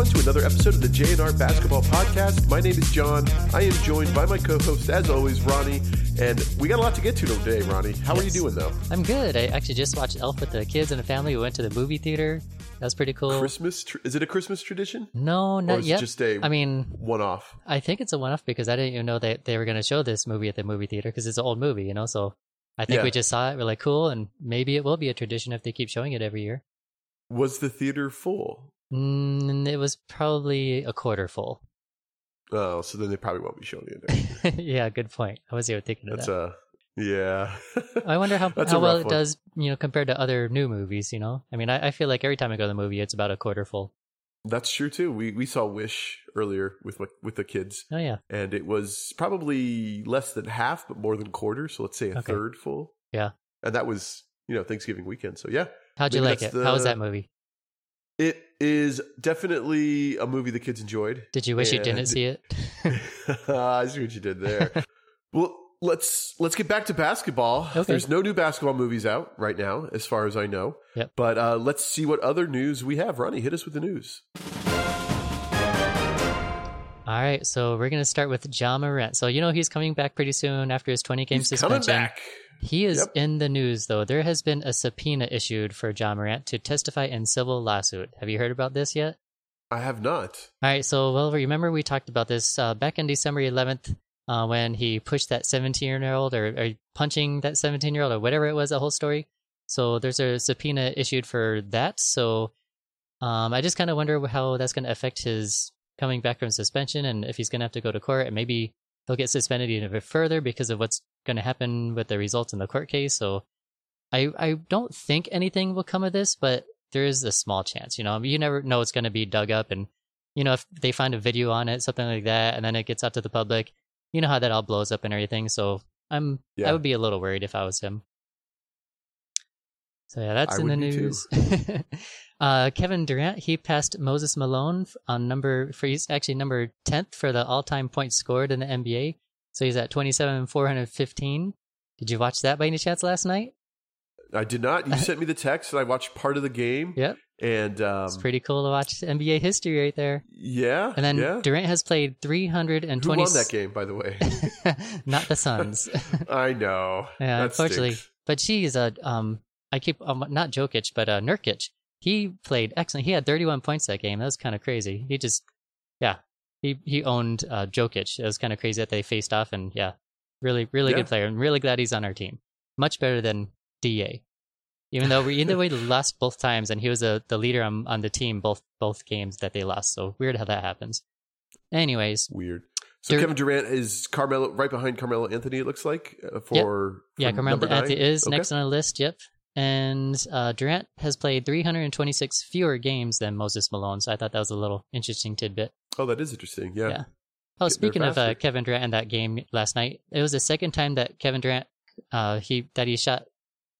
everyone, to another episode of the JNR Basketball Podcast. My name is Jon. I am joined by my co-host, as always, Ronnie. And we got a lot to get to today, Ronnie. How are you doing, though? I'm good. I actually just watched Elf with the kids and the family. We went to the movie theater. That was pretty cool. Christmas? Tr- is it a Christmas tradition? no, not yet. it just a I mean, one-off? I think it's a one-off because I didn't even know that they were going to show this movie at the movie theater because it's an old movie, you know. So I think Yeah. we just saw it. We're like, cool, and maybe it will be a tradition if they keep showing it every year. Was the theater full? Mm, it was probably a quarter full. Oh, so then they probably won't be showing it. Yeah, good point. I was even thinking of That's that. a yeah. I wonder how how well rough it one. does, you know, compared to other new movies. You know, I mean, I, I feel like every time I go to the movie, it's about a quarter full. That's true too. We we saw Wish earlier with my, with the kids, Oh yeah, and it was probably less than half, but more than quarter. So let's say a Okay. third full. Yeah. and that was you know Thanksgiving weekend. So yeah, how'd you like it? that's How was that movie? It is definitely a movie the kids enjoyed. Did you wish you didn't see it? I see what you did there. well, let's let's get back to basketball. Okay. There's no new basketball movies out right now, as far as I know. Yep. But uh, let's see what other news we have. Ronnie, hit us with the news. All right, so we're gonna start with Ja Morant. So you know he's coming back pretty soon after his 20 game He's suspension. coming back. He is Yep. in the news though. There has been a subpoena issued for Ja Morant to testify in civil lawsuit. Have you heard about this yet? I have not. All right, so well, remember we talked about this uh, back in December 11th uh, when he pushed that 17 year old or, or punching that 17 year old or whatever it was, the whole story. So there's a subpoena issued for that. So um, I just kind of wonder how that's going to affect his coming back from suspension and if he's going to have to go to court and maybe he'll get suspended even further because of what's going to happen with the results in the court case. So I I don't think anything will come of this, but there is a small chance. You know, you never know it's going to be dug up, and you know if they find a video on it, something like that, and then it gets out to the public, you know how that all blows up and everything. So I'm Yeah. I would be a little worried if I was him. So yeah, that's I in the would be too. news. uh, Kevin Durant he passed Moses Malone on number for he's actually number tenth for the all-time points scored in the NBA. So he's at twenty-seven four hundred fifteen. Did you watch that by any chance last night? I did not. You sent me the text, and I watched part of the game. Yep. And um, It's pretty cool to watch NBA history right there. yeah. And then yeah. Durant has played 320. Who won that game, by the way? Not the Suns. I know. yeah, That unfortunately. stinks. But she's a um. I keep um, not Jokic, but uh, Nurkic. He played excellent. He had 31 points that game. That was kind of crazy. He just, yeah, he he owned uh, Jokic. It was kind of crazy that they faced off, and yeah, really really Yeah. good player. I'm really glad he's on our team. Much better than Da. Even though we even though we lost both times, and he was a, the leader on, on the team both both games that they lost. So weird how that happens. Anyways, Weird. So Dur- Kevin Durant is Carmelo right behind Carmelo Anthony. It looks like uh, for Yeah, for Carmelo? Anthony is Okay. next on the list. Yep. And uh, Durant has played 326 fewer games than Moses Malone, so I thought that was a little interesting tidbit. Oh, that is interesting. Yeah. Yeah. Oh, Getting speaking of uh. Kevin Durant and that game last night, it was the second time that Kevin Durant uh, he that he shot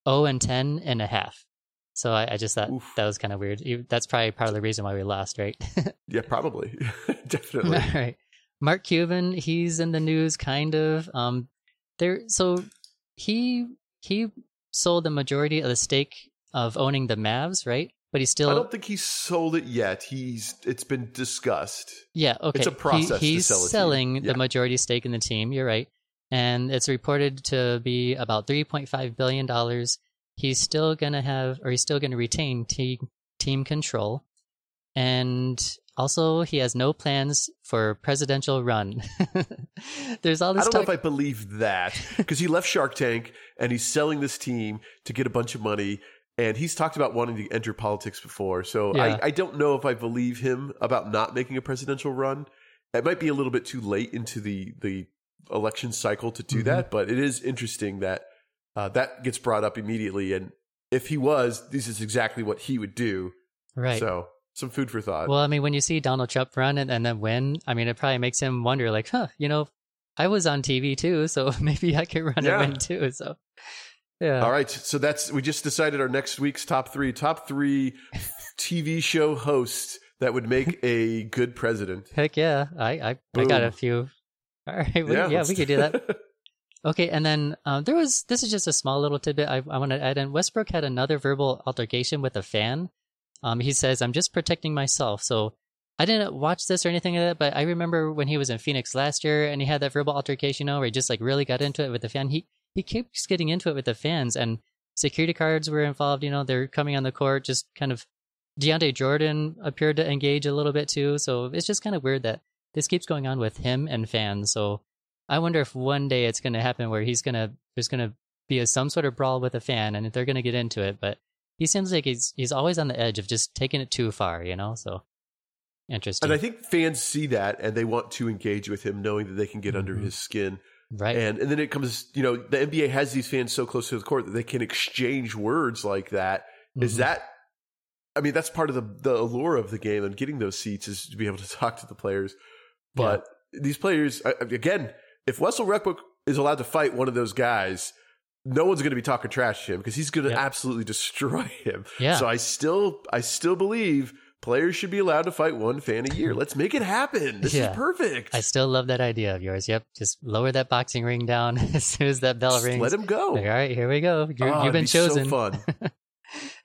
0 and 10 and a half. So I, I just thought Oof. that was kind of weird. That's probably part of the reason why we lost, right? Yeah, probably. Definitely. All right. Mark Cuban, he's in the news kind of. Um there so he he sold the majority of the stake of owning the Mavs, right? But he's still I don't think he's sold it yet. He's it's been discussed. Yeah, okay. It's a process He, he's sell selling Yeah. the majority stake in the team, you're right. And it's reported to be about 3.5 billion dollars. He's still going to have or he's still going to retain team team control. And also he has no plans for presidential run. There's all this. I don't know if I believe that because he left Shark Tank and he's selling this team to get a bunch of money. And he's talked about wanting to enter politics before. So Yeah. I, I don't know if I believe him about not making a presidential run. It might be a little bit too late into the, the election cycle to do Mhm. that, but it is interesting that uh, that gets brought up immediately. And if he was, this is exactly what he would do. right. So some food for thought. Well, I mean, when you see Donald Trump run and, and then win, I mean, it probably makes him wonder, like, huh, you know, I was on TV too, so maybe I could run Yeah. and win too. So, yeah. All right, so that's we just decided our next week's top three. Top three TV show hosts that would make a good president. Heck yeah, I I, I got a few. All right, we, yeah, let's- we could do that. Okay, and then um, there was this is just a small little tidbit I, I want to add in. Westbrook had another verbal altercation with a fan. Um, he says, "I'm just protecting myself." So I didn't watch this or anything like that, but I remember when he was in Phoenix last year and he had that verbal altercation, you know, where he just like really got into it with the fan. He he keeps getting into it with the fans, and security cards were involved. You know, they're coming on the court, just kind of. DeAndre Jordan appeared to engage a little bit too, so it's just kind of weird that this keeps going on with him and fans. So I wonder if one day it's going to happen where he's going to there's going to be a, some sort of brawl with a fan, and they're going to get into it. But he seems like he's he's always on the edge of just taking it too far, you know. So interesting. And I think fans see that and they want to engage with him, knowing that they can get mm-hmm. under his skin. Right. And and then it comes, you know, the NBA has these fans so close to the court that they can exchange words like that. Mm-hmm. Is that I mean, that's part of the the allure of the game and getting those seats is to be able to talk to the players. But yeah. these players, again, if Wessel Westbrook is allowed to fight one of those guys, no one's going to be talking trash to him because he's going to absolutely destroy him. Yeah. So I still, I still believe players should be allowed to fight one fan a year. Let's make it happen. This yeah. is perfect. I still love that idea of yours. Yep. Just lower that boxing ring down as soon as that bell just rings. Let him go. Like, All right, here we go. you have ah, oh, been be chosen. So fun.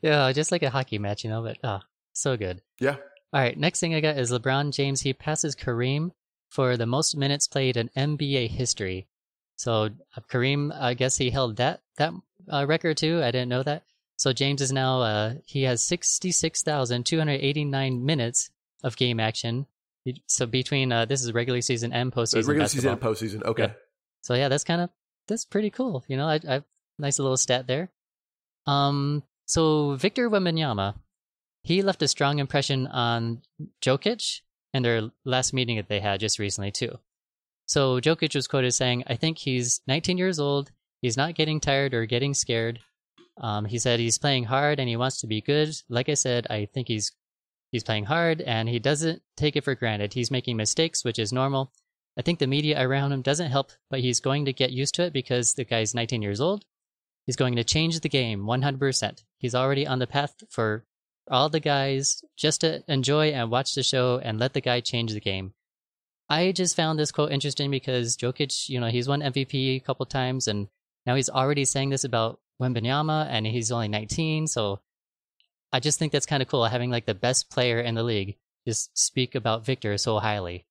yeah, just like a hockey match, you know. But oh, so good. Yeah. All right. Next thing I got is LeBron James. He passes Kareem for the most minutes played in NBA history. So uh, Kareem, I guess he held that that uh, record too. I didn't know that. So James is now uh, he has sixty six thousand two hundred eighty nine minutes of game action. So between uh, this is regular season and postseason. regular basketball. season and postseason. Okay. Yeah. So yeah, that's kind of that's pretty cool. You know, I, I nice little stat there. Um, so Victor Wembanyama, he left a strong impression on Jokic and their last meeting that they had just recently too. So Jokic was quoted saying, "I think he's 19 years old. He's not getting tired or getting scared. Um, he said he's playing hard and he wants to be good. Like I said, I think he's he's playing hard and he doesn't take it for granted. He's making mistakes, which is normal. I think the media around him doesn't help, but he's going to get used to it because the guy's 19 years old. He's going to change the game 100%. He's already on the path for all the guys just to enjoy and watch the show and let the guy change the game. I just found this quote interesting because Jokic, you know, he's won MVP a couple times and now he's already saying this about Wembanyama and he's only 19. So I just think that's kind of cool having like the best player in the league just speak about Victor so highly.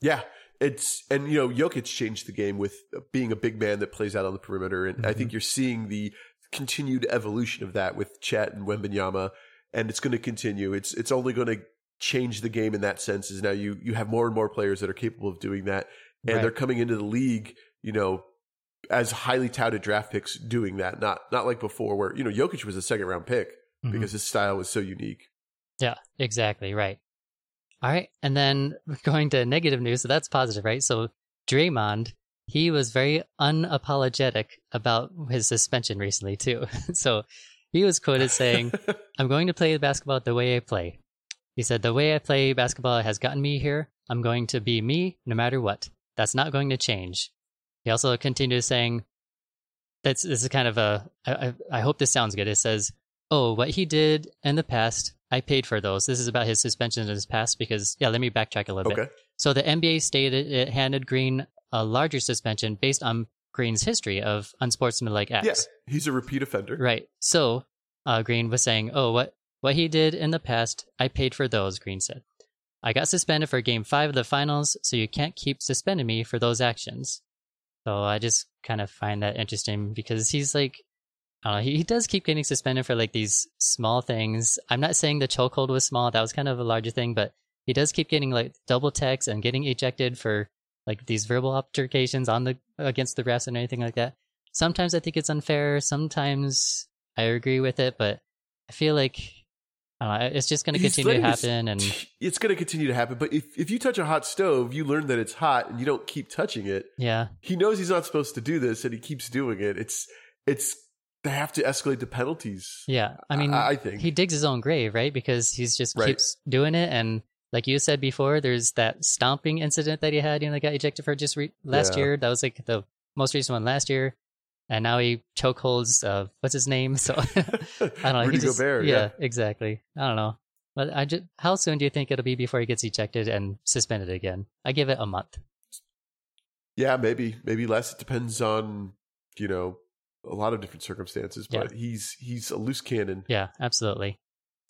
Yeah. It's and you know Jokic changed the game with being a big man that plays out on the perimeter, and mm-hmm. I think you're seeing the continued evolution of that with Chet and Wembanyama, and it's going to continue. It's it's only going to change the game in that sense. Is now you you have more and more players that are capable of doing that, and right. they're coming into the league, you know, as highly touted draft picks doing that. Not not like before, where you know Jokic was a second round pick mm-hmm. because his style was so unique. Yeah, exactly right. All right, and then going to negative news, so that's positive, right? So Draymond, he was very unapologetic about his suspension recently too. so he was quoted saying, "I'm going to play basketball the way I play." He said, "The way I play basketball has gotten me here. I'm going to be me no matter what. That's not going to change." He also continues saying, "That's this is kind of a. I, I hope this sounds good." It says, "Oh, what he did in the past, I paid for those." This is about his suspension in his past because yeah. Let me backtrack a little okay. bit. So the NBA stated it handed Green a larger suspension based on Green's history of unsportsmanlike acts. Yeah, he's a repeat offender. Right. So uh, Green was saying, "Oh, what what he did in the past, I paid for those." Green said. I got suspended for game five of the finals, so you can't keep suspending me for those actions. So I just kind of find that interesting because he's like, I don't know, he, he does keep getting suspended for like these small things. I'm not saying the chokehold was small, that was kind of a larger thing, but he does keep getting like double text and getting ejected for like these verbal altercations on the against the refs and anything like that. Sometimes I think it's unfair. Sometimes I agree with it, but I feel like Uh, know, it's just going to continue to happen, and it's going to continue to happen. But if if you touch a hot stove, you learn that it's hot, and you don't keep touching it. Yeah, he knows he's not supposed to do this, and he keeps doing it. It's it's they have to escalate the penalties. Yeah, I mean, I, I think he digs his own grave, right? Because he's just right. keeps doing it, and like you said before, there's that stomping incident that he had. You know, that got ejected for just re- last yeah. year. That was like the most recent one last year and now he chokeholds uh what's his name? So i don't know Rudy just, Gobert, yeah, yeah, exactly. I don't know. But i just how soon do you think it'll be before he gets ejected and suspended again? I give it a month. Yeah maybe maybe less. It depends on you know a lot of different circumstances but yeah. he's he's a loose cannon. Yeah absolutely.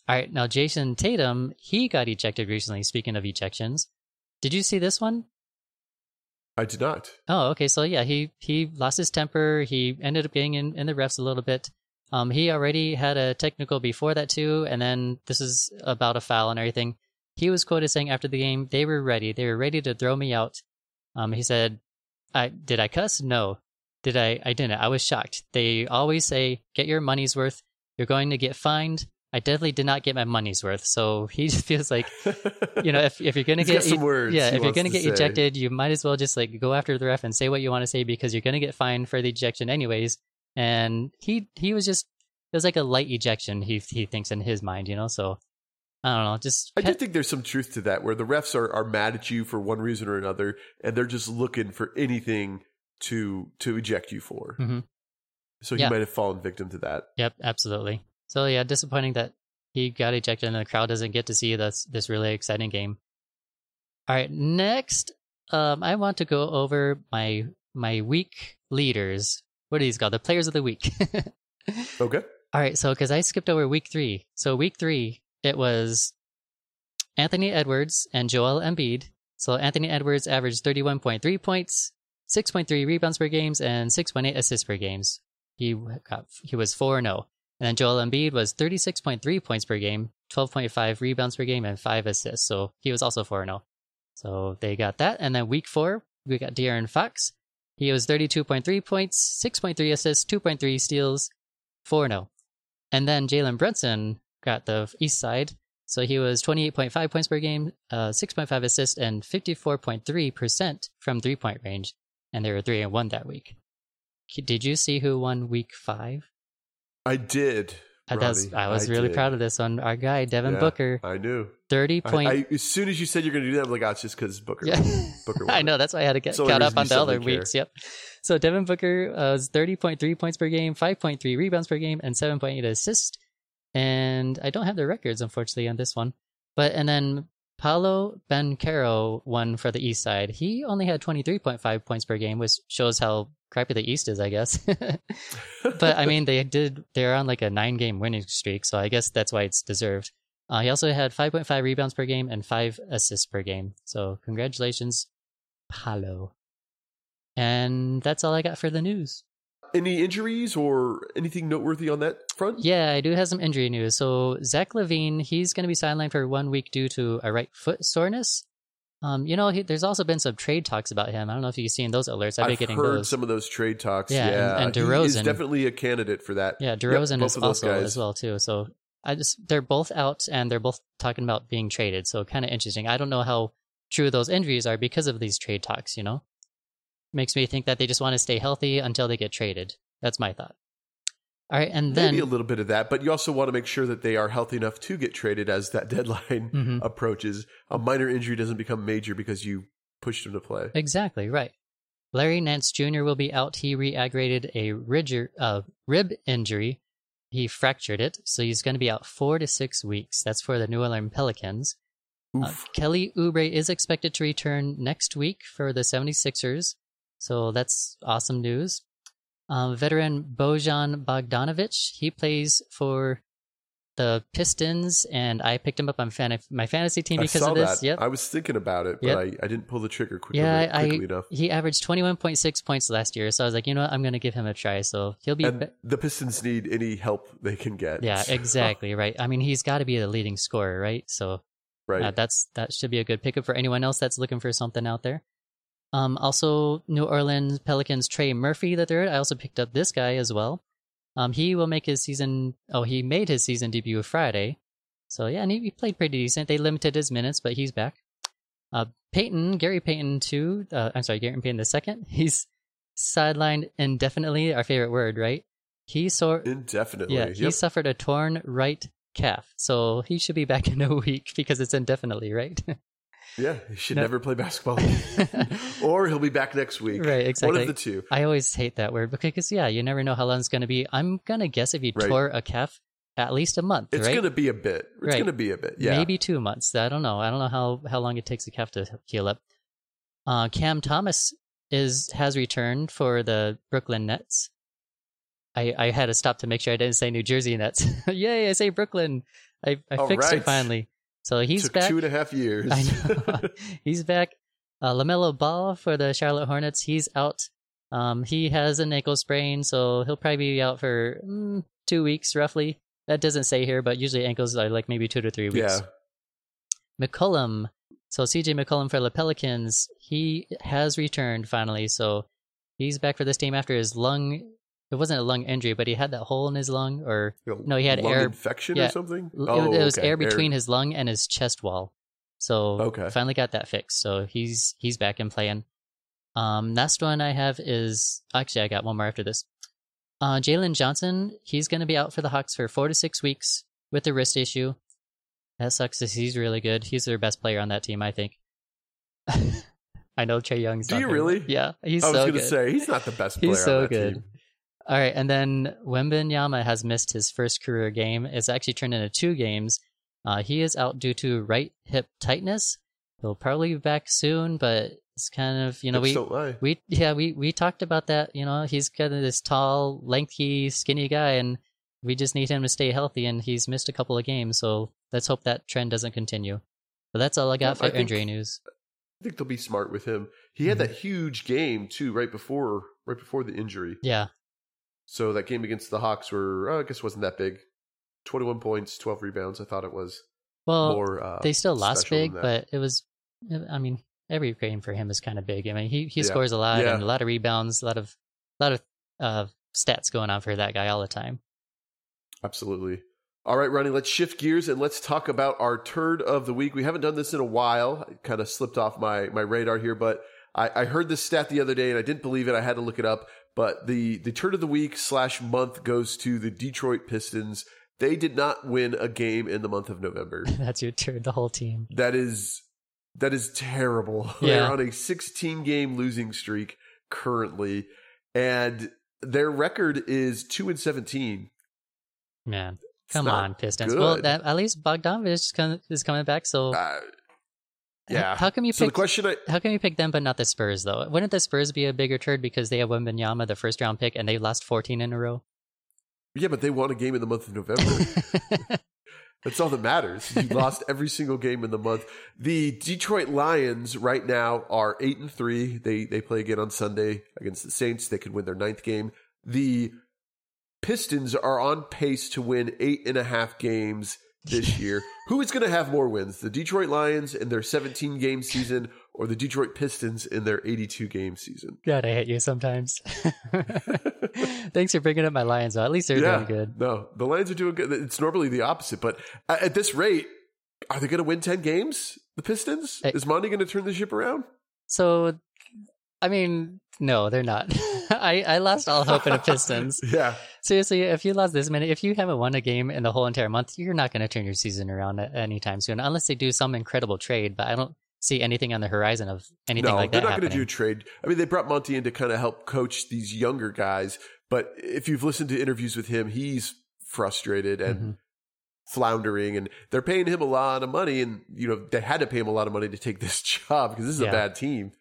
All right, now Jayson Tatum, he got ejected recently. Speaking of ejections, did you see this one? I did not. Oh, okay. So yeah, he he lost his temper. He ended up getting in, in the refs a little bit. Um, he already had a technical before that too, and then this is about a foul and everything. He was quoted saying after the game, "They were ready. They were ready to throw me out." Um, he said, "I did I cuss? No. Did I? I didn't. I was shocked. They always say, get your money's worth. You're going to get fined. I definitely did not get my money's worth. So he just feels like, you know, if, if you're going to get, some words yeah, if you're going to get say. ejected, you might as well just like go after the ref and say what you want to say because you're going to get fined for the ejection anyways. And he, he was just, it was like a light ejection. He, he thinks in his mind, you know, so I don't know, just, I do think there's some truth to that, where the refs are, are mad at you for one reason or another, and they're just looking for anything to to eject you for. Mhm. So he Yeah. might have fallen victim to that. Yep, absolutely. So yeah, disappointing that he got ejected and the crowd doesn't get to see this this really exciting game. All right, next, um, I want to go over my my week leaders. What are these called? The players of the week. Okay. All right, so because I skipped over week three, so week three it was Anthony Edwards and Joel Embiid. So Anthony Edwards averaged thirty-one point three points, six point three rebounds per games, and six point eight assists per games. He got he was four and zero. And then Joel Embiid was thirty-six point three points per game, twelve point five rebounds per game, and five assists. So he was also four and zero. So they got that. And then week four, we got De'Aaron Fox. He was thirty-two point three points, six point three assists, two point three steals, four and zero. And then Jalen Brunson got the east side. So he was 28.5 points per game, uh, 6.5 assists, and 54.3% from three point range. And they were 3 and 1 that week. Did you see who won week five? I did. I was I really did. proud of this one. Our guy, Devin Yeah, Booker, I knew. 30 I, point. I, as soon as you said you're going to do that, I'm like, oh, it's just because Booker. yeah. Booker I know. That's why I had to get caught up on the other care. weeks. Yep. So Devin Booker uh, was 30.3 points per game, 5.3 rebounds per game, and 7.8 assists. And I don't have the records, unfortunately, on this one. But, and then Paolo Banchero won for the East side. He only had 23.5 points per game, which shows how crappy the East is, I guess. but I mean, they did, they're on like a nine game winning streak. So I guess that's why it's deserved. Uh, he also had 5.5 rebounds per game and five assists per game. So congratulations, Paolo. And that's all I got for the news. Any injuries or anything noteworthy on that front? Yeah, I do have some injury news. So Zach LaVine, he's going to be sidelined for one week due to a right foot soreness. Um, you know, he, there's also been some trade talks about him. I don't know if you've seen those alerts. I've been getting heard those. some of those trade talks. Yeah, Yeah, and- and He is definitely a candidate for that. Yeah, DeRozan both is also guys. as well too. So I just they're both out and they're both talking about being traded. So kind of interesting. I don't know how true those injuries are because of these trade talks. You know, makes me think that they just want to stay healthy until they get traded. That's my thought. All right, and then Maybe a little bit of that, but you also want to make sure that they are healthy enough to get traded as that deadline Mhm. approaches. A minor injury doesn't become major because you pushed him to play. Exactly, right. Larry Nance Jr. will be out. He re-aggravated a ridger, uh, rib injury. He fractured it, so he's going to be out four to six weeks. That's for the New Orleans Pelicans. Uh, Kelly Oubre is expected to return next week for the 76ers, so that's awesome news. Um, veteran Bojan Bogdanovic, he plays for the Pistons, and I picked him up on fan- my fantasy team because of this. that. Yep. I was thinking about it, but Yep. I, I didn't pull the trigger quickly, Yeah, I, enough. he averaged 21.6 points last year, so I was like, you know what, I'm going to give him a try. So he'll be, And the Pistons need any help they can get. yeah, exactly right. I mean, he's got to be the leading scorer, right? So right. uh, that's that should be a good pickup for anyone else that's looking for something out there. Um, also, New Orleans Pelicans Trey Murphy the third. I also picked up this guy as well. Um, he will make his season. Oh, he made his season debut Friday. So yeah, and he, he played pretty decent. They limited his minutes, but he's back. Uh, Payton, Gary Payton two. Uh, I'm sorry, Gary Payton the second. He's sidelined indefinitely. Our favorite word, right? He saw. Indefinitely. Yeah, he suffered a torn right calf, so he should be back in a week because it's indefinitely, right? Yeah, he should No. never play basketball or he'll be back next week. right, exactly. One of the two. I always hate that word because yeah, you never know how long it's going to be. I'm gonna guess if you Right. tore a calf, at least a month, It's right? going to be a bit. It's Right. going to be a bit. Yeah. Maybe two months. I don't know. I don't know how how long it takes a calf to heal up. Uh, Cam Thomas is has returned for the Brooklyn Nets. I, I had to stop to make sure I didn't say New Jersey Nets. Yay, I say Brooklyn. I, I All fixed right. it finally. So he's Took back. two and a half years. I know. he's back. Uh, Lamelo Ball for the Charlotte Hornets. He's out. Um, he has an ankle sprain, so he'll probably be out for mm, two weeks roughly. That doesn't say here, but usually ankles are like maybe two to three weeks. yeah. McCollum. So CJ McCollum for the Pelicans, he has returned finally. So he's back for this team after his lung. It wasn't a lung injury, but he had that hole in his lung, or No, he had air- infection yeah. or something. it- Oh, it was okay. air between his lung and his chest wall. So Okay. finally got that fixed. So he's he's back and playing. Um, next one I have is actually I got one more after this. Uh, Jalen Johnson, he's going to be out for the Hawks for four to six weeks with a wrist issue. That sucks. 'cause He's really good. He's their best player on that team, I think. I know Trae Young's. Do you there. really? Yeah, he's I was so going to good. say he's not the best player. He's so on that good. Team. All right, and then Wembanyama has missed his first career game. It's actually turned into two games. Uh, he is out due to right hip tightness. He'll probably be back soon, but it's kind of you know Hips we we yeah we we talked about that. You know he's kind of this tall, lanky, skinny guy, and we just need him to stay healthy. And he's missed a couple of games, so let's hope that trend doesn't continue. But that's all I got Yeah, for I think- news. I think they'll be smart with him. He had Mhm. that huge game too, right before right before the injury. Yeah, So that game against the Hawks were, oh, I guess, wasn't that big. Twenty-one points, twelve rebounds. I thought it was well more. Uh, they still lost big, but it was. I mean, every game for him is kind of big. I mean, he he Yeah. scores a lot Yeah. and a lot of rebounds, a lot of a lot of uh, stats going on for that guy all the time. Absolutely. All right, Ronnie, let's shift gears and let's talk about our turd of the week. We haven't done this in a while. It kind of slipped off my, my radar here, but I, I heard this stat the other day and I didn't believe it. I had to look it up. But the, the turd of the week slash month goes to the Detroit Pistons. They did not win a game in the month of November. That's your turn. The whole team. That is that is terrible. Yeah. They're on a 16 game losing streak currently, and their record is two and 17. Man, It's come on, Pistons. Well, that, at least Bogdanovic is coming back. So Uh, yeah. how come you so the question I how come you pick them but not the Spurs though? Wouldn't the Spurs be a bigger turd because they have Wembanyama, the first round pick, and they lost 14 in a row? yeah, but they won a game in the month of November. That's all that matters. You lost every single game in the month. The Detroit Lions right now are eight and three. They they play again on Sunday against the Saints. They could win their ninth game. The Pistons are on pace to win eight and a half games this year. Who is going to have more wins? The Detroit Lions in their 17 game season or the Detroit Pistons in their 82 game season? God, I hate you sometimes. Thanks for bringing up my Lions. Though. At least they're doing good. No, the Lions are doing good. It's normally the opposite, but at at this rate, are they going to win 10 games? The Pistons? Is Monty going to turn the ship around? So, I mean, no, they're not. I, I lost all hope in the Pistons. Yeah. Seriously, if you lost this many, if you haven't won a game in the whole entire month, you're not going to turn your season around anytime soon, unless they do some incredible trade. But I don't see anything on the horizon of anything no, like that. they're not going to do a trade. I mean, they brought Monty in to kind of help coach these younger guys, but if you've listened to interviews with him, he's frustrated and Mhm. floundering, and they're paying him a lot of money, and you know they had to pay him a lot of money to take this job because this is Yeah. a bad team.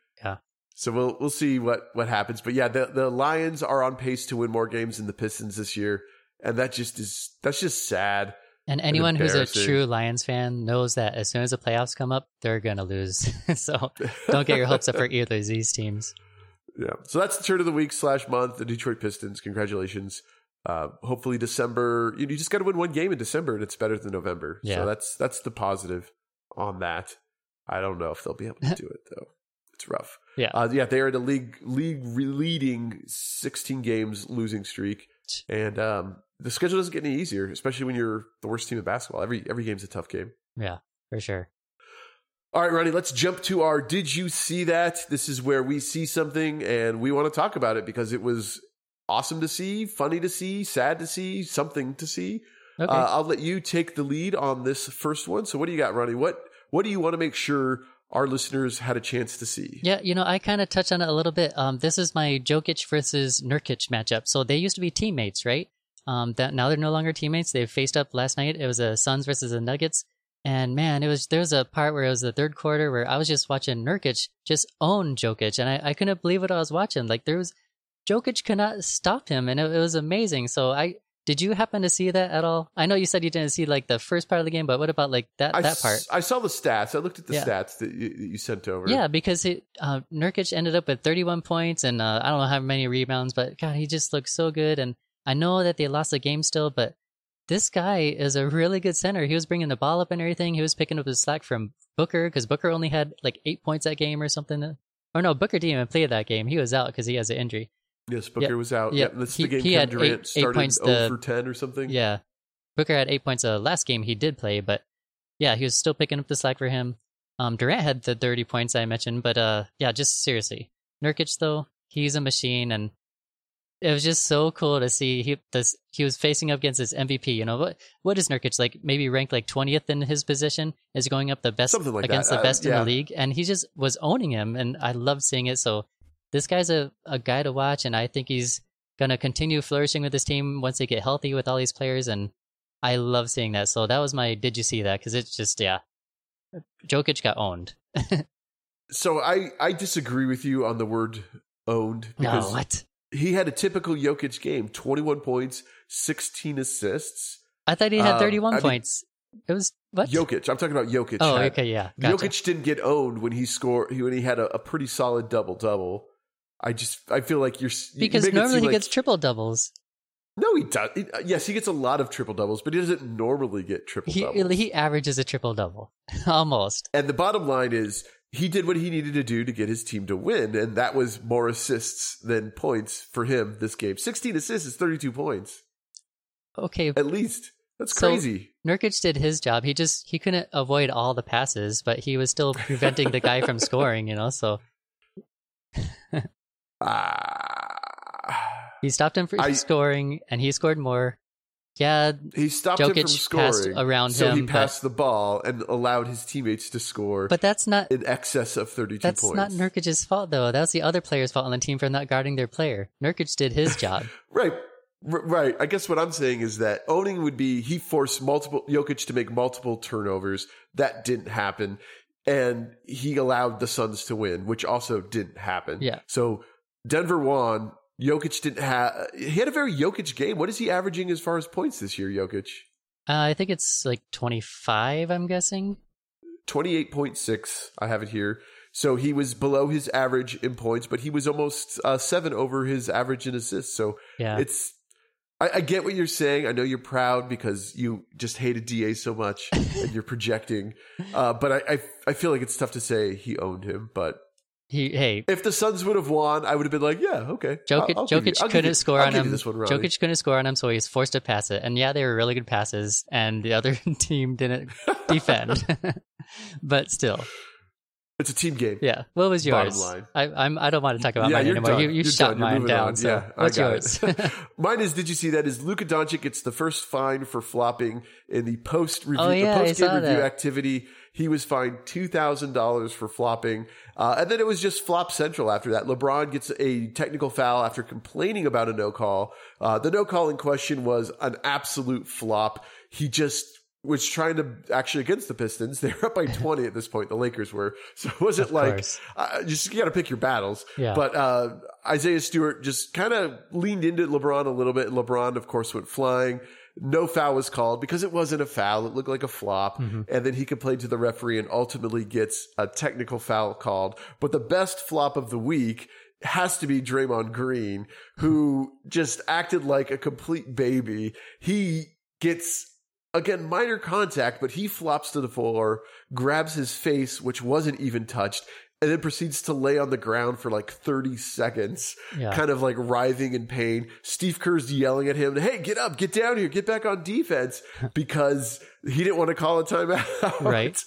So we'll we'll see what what happens, but yeah, the the Lions are on pace to win more games than the Pistons this year, and that just is that's just sad. And anyone who's a true Lions fan knows that as soon as the playoffs come up, they're going to lose. so don't get your hopes up for either of these teams. Yeah. So that's the turn of the week slash month. The Detroit Pistons. Congratulations. Uh, hopefully December. You, you just got to win one game in December, and it's better than November. Yeah. So that's that's the positive on that. I don't know if they'll be able to do it though. It's rough. Yeah. Uh, yeah. They are in a league league leading sixteen games losing streak, and um, the schedule doesn't get any easier, especially when you're the worst team in basketball. Every every game's a tough game. Yeah, for sure. All right, Ronnie, let's jump to our Did You See That? This is where we see something and we want to talk about it because it was awesome to see, funny to see, sad to see, something to see. Okay. Uh, I'll let you take the lead on this first one. So, what do you got, Ronnie? What What do you want to make sure our listeners had a chance to see? Yeah, you know, I kind of touched on it a little bit. Um, this is my Jokic versus Nurkic matchup. So they used to be teammates, right? Um, that now they're no longer teammates. They've faced up last night. It was a Suns versus the Nuggets, and man, it was there was a part where it was the third quarter where I was just watching Nurkic just own Jokic, and I, I couldn't believe what I was watching. Like there was Jokic could not stop him, and it, it was amazing. So I did you happen to see that at all? I know you said you didn't see like the first part of the game, but what about like that I that s- part? I saw the stats. I looked at the Yeah. stats that you, that you sent over. Yeah, because it uh, Nurkic ended up with 31 points and uh, I don't know how many rebounds, but God, he just looked so good. And I know that they lost the game still, but this guy is a really good center. He was bringing the ball up and everything. He was picking up the slack from Booker because Booker only had like eight points that game or something. Or no, Booker didn't even play that game. He was out because he has an injury. Yes, Booker was out. yeah. Yeah, that's He- the game he had Durant eight- eight points 0 the- for 10 or something. Yeah. Booker had eight points the last game he did play, but yeah, he was still picking up the slack for him. Um, Durant had the 30 points I mentioned, but uh, yeah, just seriously. Nurkic, though, he's a machine, and it was just so cool to see he this he was facing up against his MVP. You know what what is Nurkic like? Maybe ranked like twentieth in his position, is going up the best like against that. the Uh, best in yeah. the league, and he just was owning him, and I loved seeing it. So this guy's a a guy to watch, and I think he's gonna continue flourishing with this team once they get healthy with all these players, and I love seeing that. So that was my did you see that? Because it's just yeah, Jokic got owned. So I, I disagree with you on the word owned No, because what? he had a typical Jokic game 21 points, 16 assists. I thought he had Um, 31 mean- points. it was what? Jokic, I'm talking about Jokic. oh, had- okay, yeah. Gotcha. Jokic didn't get owned when he scored when he had a, a pretty solid double double. I just I feel like you're because it normally he like- gets triple doubles. no he does he- uh, yes he gets a lot of triple doubles but he doesn't normally get triple He doubles. he averages a triple double almost. and the bottom line is he did what he needed to do to get his team to win, and that was more assists than points for him this game. 16 assists is 32 points Okay, at least. That's So- crazy. Nurkic did his job. He just he couldn't avoid all the passes, but he was still preventing the guy from scoring. You know, so Ah. he stopped him from I- scoring, and he scored more. Yeah, he stopped him from Jokic passed scoring around so he him, but- passed the ball and allowed his teammates to score but that's not in excess of 32 that's points. not Nurkic's fault though. That was the other player's fault on the team for not guarding their player. Nurkic did his job. Right. Right. I guess what I'm saying is that owning would be he forced multiple Jokic to make multiple turnovers. That didn't happen. And he allowed the Suns to win, which also didn't happen. Yeah. So Denver won. Jokic didn't have he had a very Jokic game. What is he averaging as far as points this year, Jokic? Uh, I think it's like twenty five. I'm guessing. 28.6. I have it here. So he was below his average in points, but he was almost uh, seven over his average in assists. So Yeah. it's I, I get what you're saying. I know you're proud because you just hated Da so much and you're projecting. Uh, but I, I I feel like it's tough to say he owned him. But he hey if the Suns would have won, I would have been like, yeah, okay. Jokic, I'll- I'll you- Jokic give couldn't you- score I'll on him. One, Jokic couldn't score on him, so he was forced to pass it. And yeah, they were really good passes, and the other team didn't defend. but still, It's a team game. yeah. What was Bottom yours? line. I, I'm. I don't want to talk about yeah, mine anymore. done. You, you You're shut done. Mine down. on. So yeah, what's I got yours? Mine is. Did you see that? Is Luka Doncic gets the first fine for flopping in the post review, Oh, yeah, the post game review that. activity. He was fined two thousand dollars for flopping, uh, and then it was just flop central after that. LeBron gets a technical foul after complaining about a no call. Uh, the no call in question was an absolute flop. He just was trying to actually against the Pistons. They were up by twenty at this point. The Lakers were, so it wasn't Of like uh, just you got to pick your battles. Yeah. But uh, Isaiah Stewart just kind of leaned into LeBron a little bit. and LeBron, of course, went flying. No foul was called because it wasn't a foul. It looked like a flop. Mhm. And then he complained to the referee and ultimately gets a technical foul called. But the best flop of the week has to be Draymond Green, who just acted like a complete baby. He gets again minor contact, but he flops to the floor, grabs his face, which wasn't even touched, and then proceeds to lay on the ground for like 30 seconds, Yeah. kind of like writhing in pain. Steve Kerr's yelling at him, Hey, get up, get down here, get back on defense because he didn't want to call a timeout. Right.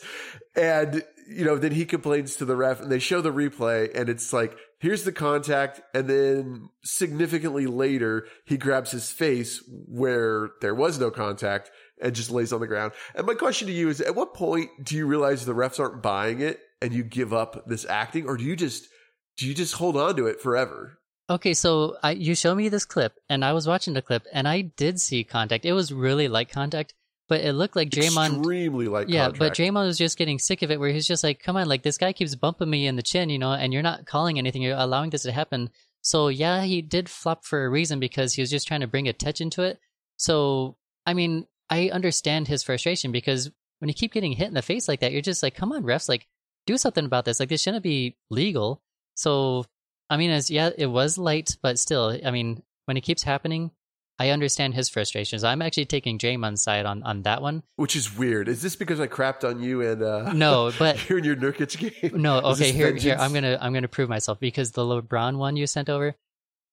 And, you know, then he complains to the ref and they show the replay and it's like, here's the contact. And then significantly later, he grabs his face where there was no contact and just lays on the ground. And my question to you is at what point do you realize the refs aren't buying it and you give up this acting or do you just, do you just hold on to it forever? Okay, so I, you show me this clip, and I was watching the clip, and I did see contact. It was really light contact, but it looked like Draymond. Extremely light yeah, but. Draymond was just getting sick of it, where he's just like, "Come on, like this guy keeps bumping me in the chin, you know, and you're not calling anything. You're allowing this to happen. So yeah, he did flop for a reason because he was just trying to bring attention to it. So I mean, I understand his frustration because when you keep getting hit in the face like that, you're just like, come on, refs, like do something about this. Like this shouldn't be legal. So I mean, as yeah, it was light, but still, I mean, when it keeps happening, I understand his frustrations. I'm actually taking Draymond's side on, on that one. Which is weird. Is this because I crapped on you and uh No, but here in your Nurkic game? no, okay, here here? I'm gonna I'm gonna prove myself because the LeBron one you sent over,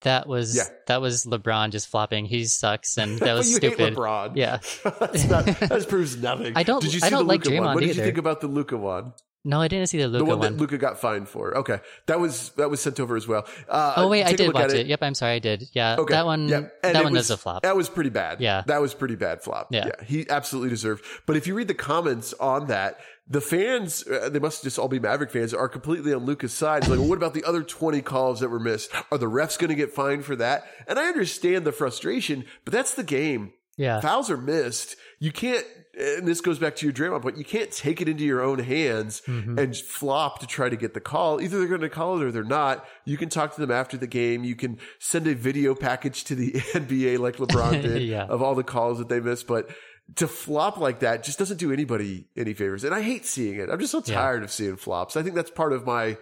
that was Yeah. that was LeBron just flopping. He sucks and that was stupid. LeBron. Yeah. Not, that proves nothing. I don't- Did you I don't the like one? Draymond What did you think about the Luka one? No, I didn't see the The Luka one, one. that Luka got fined for. Okay, that was that was sent over as well. Uh, oh wait, I did watch at it. Yep, I'm sorry, I did. Yeah, Okay. that one. And that one was, does a flop. That was pretty bad. Yeah. That was pretty bad flop. Yeah. Yeah. He absolutely deserved. But if you read the comments on that, the fans, uh, they must just all be Maverick fans, are completely on Luka's side. It's like, well, what about the other 20 calls that were missed? Are the refs going to get fined for that? And I understand the frustration, but that's the game. Yeah, Fouls are missed. You can't, and this goes back to your Draymond point, you can't take it into your own hands Mhm. and flop to try to get the call. Either they're going to call it or they're not. You can talk to them after the game. You can send a video package to the NBA like LeBron did Yeah. of all the calls that they missed. But to flop like that just doesn't do anybody any favors. And I hate seeing it. I'm just so Yeah. tired of seeing flops. I think that's part of my,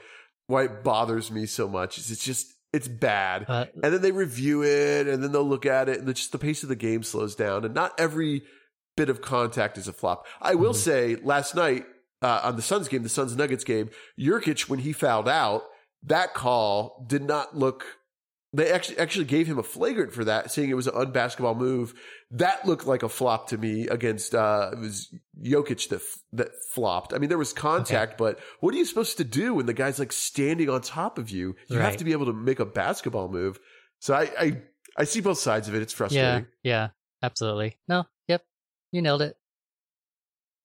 why it bothers me so much is it's just, it's bad Uh, and then they review it and then they'll look at it and the, just the pace of the game slows down and not every bit of contact is a flop i will Mhm. say last night uh, on the suns game the suns nuggets game Nurkic, when he fouled out that call did not look they actually actually gave him a flagrant for that saying it was an unbasketball move that looked like a flop to me against uh it was Jokic that f- that flopped i mean there was contact but what are you supposed to do when the guy's like standing on top of you you have to be able to make a basketball move so i i, I see both sides of it it's frustrating yeah, absolutely. No, yep, you nailed it.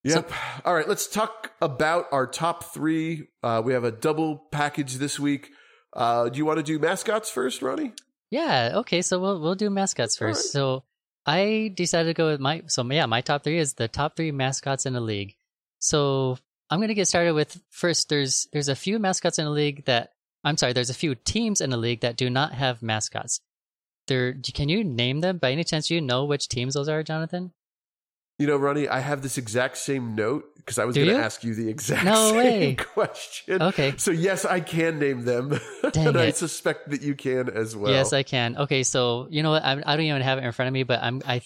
Yep. All right. Let's talk about our top three. Uh, we have a double package this week. Uh, do you want to do mascots first, Ronnie? Yeah. Okay. So we'll we'll do mascots first. right. So I decided to go with my so yeah my top three is the top three mascots in the league. So I'm gonna get started with first. There's there's a few mascots in the league that I'm sorry. There's a few teams in the league that do not have mascots. There. Can you name them by any chance? Do you know which teams those are, Jonathan? You know, Ronnie, I have this exact same note because I was going to ask you the exact No same way. question. Okay. So yes, I can name them, and I suspect that you can as well. Yes, I can. Okay, so you know what? I, I don't even have it in front of me, but I'm I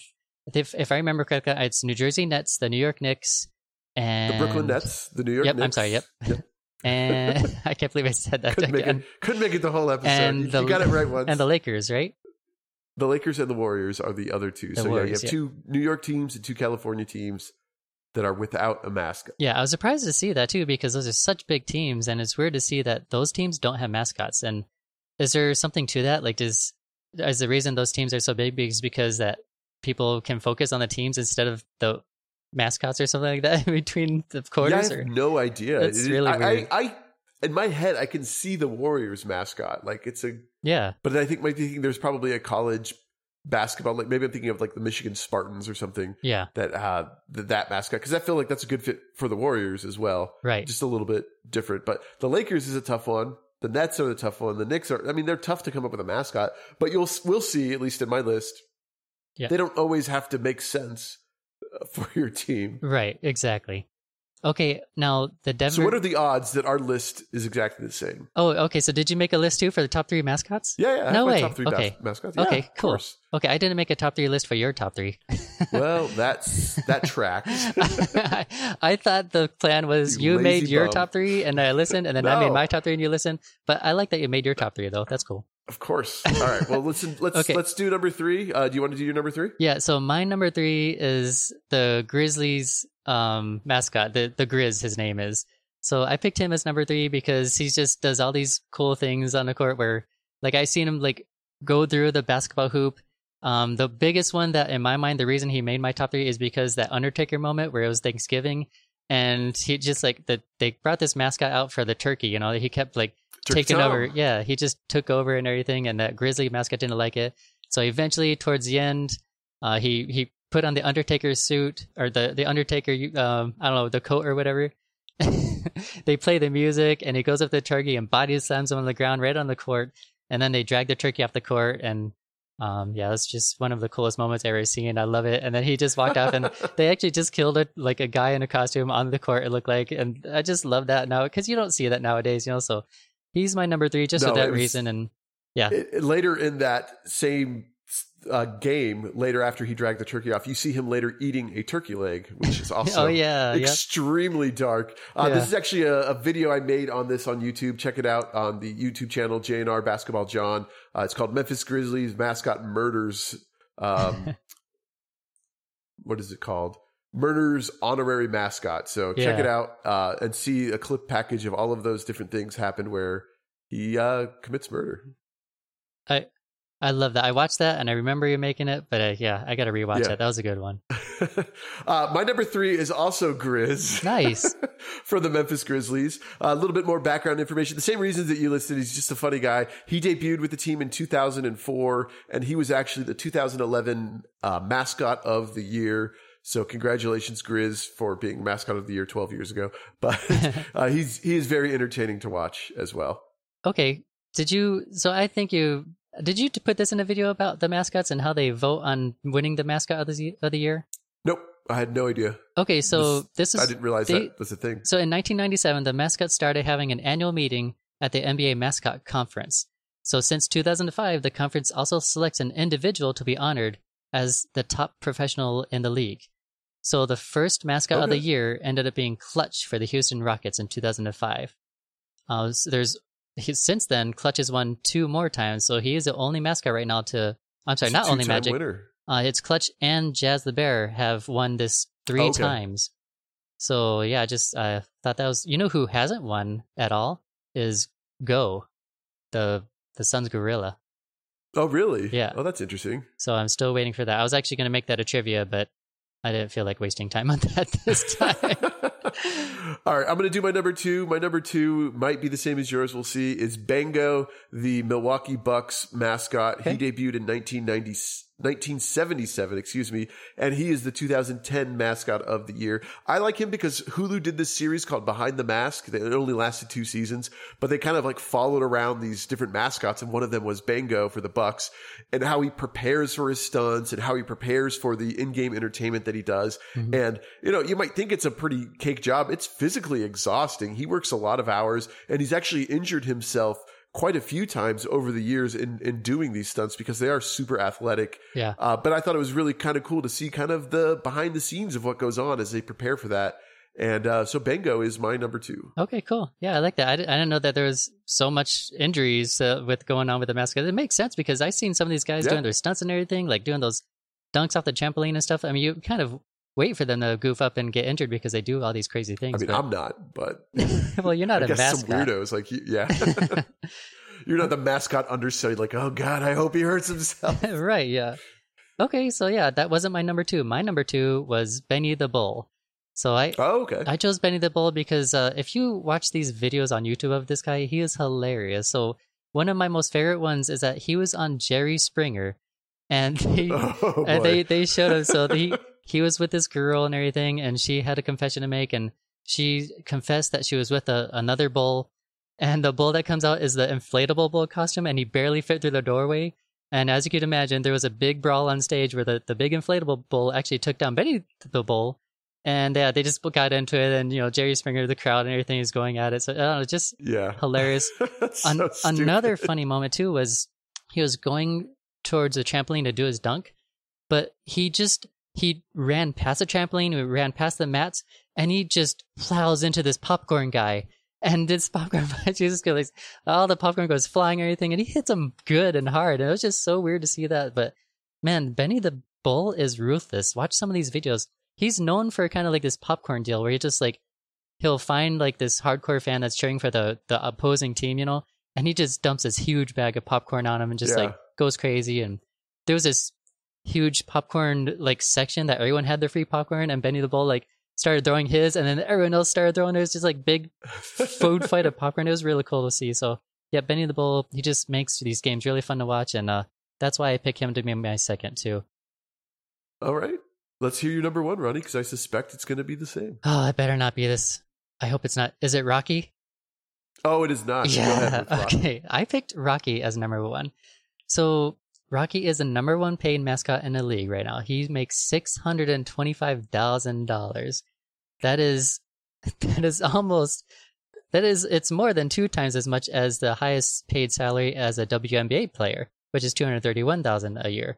if if I remember correctly, it's New Jersey Nets, the New York Knicks, and the Brooklyn Nets, the New York Yep, Knicks. I'm sorry. Yep. Yep. and I can't believe I said that Couldn't make it. Couldn't make it the whole episode. And you, the- you got it right once. And the Lakers, right? The Lakers and the Warriors are the other two. The so Warriors, yeah, yeah. you have two New York teams and two California teams that are without a mascot. Yeah, I was surprised to see that too because those are such big teams, and it's weird to see that those teams don't have mascots. And is there something to that? Like, does is the reason those teams are so big is because that people can focus on the teams instead of the mascots or something like that in between the Yeah, I quarters? have or no idea. That's It really I, weird. I, I, in my head, I can see the Warriors mascot. Like it's a, yeah, but I think maybe thinking there's probably a college basketball. Like maybe I'm thinking of like the Michigan Spartans or something yeah, that uh th- that mascot because I feel like that's a good fit for the Warriors as well. right. Just a little bit different. But the Lakers is a tough one. The Nets are the tough one. The Knicks are. I mean, they're tough to come up with a mascot. But you'll we'll see at least in my list. Yeah. They don't always have to make sense uh, for your team. Right, exactly. Okay, now the Denver. So what are the odds that our list is exactly the same? oh, okay. So did you make a list too for the top three mascots? Yeah, yeah. No way. top three Okay. mas- mascots. Okay, Yeah, of cool. course. Okay, I didn't make a top three list for your top three. Well, that's that tracks. I, I thought the plan was You you, made your bum. top three and I listened, and then I made my top three and you listened. But I like that you made your top three though. That's cool. Of course. All right. Well, listen. Let's Okay. let's do number three. Uh, do you want to do your number three? Yeah. So my number three is the Grizzlies um, mascot. The the Grizz, his name is. So I picked him as number three because he just does all these cool things on the court. Where like I seen him like go through the basketball hoop. Um, the biggest one that in my mind, the reason he made my top three is because that Undertaker moment where it was Thanksgiving, and he just like the they brought this mascot out for the turkey. You know, he kept like Turkey taking Tom. over. Yeah, he just took over and everything, and that Grizzly mascot didn't like it. So eventually, towards the end, uh, he he put on the Undertaker suit or the the Undertaker, um, I don't know, the coat or whatever. they play the music, and he goes up to the Turkey and body slams him on the ground right on the court. and then they drag the turkey off the court, and um, yeah, it's just one of the coolest moments I've ever seen. I love it. And then he just walked off, and they actually just killed it like a guy in a costume on the court. It looked like, and I just love that now because you don't see that nowadays, you know. So he's my number three just No, for that was- reason, and yeah, It- later in that same uh, game, later after he dragged the turkey off, you see him later eating a turkey leg, which is also oh yeah, yeah. extremely dark. Uh, Yeah. This is actually a, a video I made on this on YouTube. Check it out on the YouTube channel JNR Basketball Jon. Uh, it's called Memphis Grizzlies Mascot Murders. Um, what is it called? Murders honorary mascot. So check it out uh, and see a clip package of all of those different things happen where he uh, commits murder. I love that. I watched that and I remember you making it, but uh, yeah, I got to rewatch Yeah. that. That was a good one. uh, my number three is also Grizz. Nice. for the Memphis Grizzlies. Uh, a little bit more background information. The same reasons that you listed. He's just a funny guy. He debuted with the team in 2004, and he was actually the 2011 uh, mascot of the year. So congratulations, Grizz, for being mascot of the year 12 years ago. But uh, he's he is very entertaining to watch as well. Okay. Did you? So I think you did. You put this in a video about the mascots and how they vote on winning the mascot of the of the year. Nope, I had no idea. Okay, so this, I is I didn't realize they- that was a thing. so in 1997, the mascots started having an annual meeting at the NBA Mascot Conference. So since 2005, the conference also selects an individual to be honored as the top professional in the league. So the first mascot of the year ended up being Clutch for the Houston Rockets in 2005. Uh, so there's he, since then Clutch has won two more times, so he is the only mascot right now to. I'm sorry, a not only Magic. Uh, it's Clutch and Jazz the Bear have won this three Okay. times. So yeah, just I thought that was you know who hasn't won at all is Go, the the Suns gorilla. Oh, really? Yeah. Oh, that's interesting. So I'm still waiting for that. I was actually going to make that a trivia, but I didn't feel like wasting time on that this time. All right, I'm going to do my number two. My number two might be the same as yours. We'll see. Is Bango, the Milwaukee Bucks mascot. Okay. He debuted in 1990, 1977, excuse me, and he is the 2010 mascot of the year. I like him because Hulu did this series called Behind the Mask. It only lasted two seasons, but they kind of like followed around these different mascots, and one of them was Bango for the Bucks, and how he prepares for his stunts and how he prepares for the in-game entertainment that he does. Mhm. And, you know, you might think it's a pretty job. It's physically exhausting. He works a lot of hours and he's actually injured himself quite a few times over the years in, in doing these stunts because they are super athletic. yeah. Uh, but I thought it was really kind of cool to see kind of the behind the scenes of what goes on as they prepare for that. And uh, so Bango is my number two. Okay, cool. Yeah, I like that. I, di- I didn't know that there was so much injuries uh, with going on with the mascot. It makes sense because I've seen some of these guys Yeah. doing their stunts and everything, like doing those dunks off the trampoline and stuff. I mean, you kind of wait for them to goof up and get injured because they do all these crazy things. I mean, but- I'm not, but well, you're not I a guess mascot. some weirdos like you, yeah. You're not the mascot understudy, like, oh God, I hope he hurts himself. right, yeah. Okay, so yeah, that wasn't my number two. My number two was Benny the Bull. So I, Oh, okay. I chose Benny the Bull because uh, if you watch these videos on YouTube of this guy, he is hilarious. So one of my most favorite ones is that he was on Jerry Springer, and they Oh, and they they showed him. So he he was with this girl and everything, and she had a confession to make, and she confessed that she was with a, another bull, and the bull that comes out is the inflatable bull costume, and he barely fit through the doorway. And as you could imagine, there was a big brawl on stage where the, the big inflatable bull actually took down Benny the bull. And yeah, they just got into it, and you know Jerry Springer, the crowd, and everything is going at it. So I don't know, just yeah. hilarious. An- so another funny moment too was he was going towards the trampoline to do his dunk, but he just he ran past the trampoline, he ran past the mats, and he just plows into this popcorn guy. And this popcorn, Jesus goes, all the popcorn goes flying and everything, and he hits him good and hard. And it was just so weird to see that. But man, Benny the Bull is ruthless. Watch some of these videos. He's known for kind of like this popcorn deal where he just like he'll find like this hardcore fan that's cheering for the the opposing team, you know, and he just dumps this huge bag of popcorn on him and just Yeah. like goes crazy. And there was this huge popcorn like section that everyone had their free popcorn, and Benny the Bull like started throwing his, and then everyone else started throwing theirs. Just like big food fight of popcorn. It was really cool to see. So yeah, Benny the Bull, he just makes these games really fun to watch, and uh, that's why I pick him to be my second too. All right. Let's hear your number one, Ronnie, because I suspect it's going to be the same. Oh, it better not be this. I hope it's not. Is it Rocky? Oh, it is not. Yeah. Okay. I picked Rocky as number one. So Rocky is the number one paid mascot in the league right now. He makes six hundred and twenty-five thousand dollars. That is that is almost that is it's more than two times as much as the highest paid salary as a WNBA player, which is two hundred thirty-one thousand a year.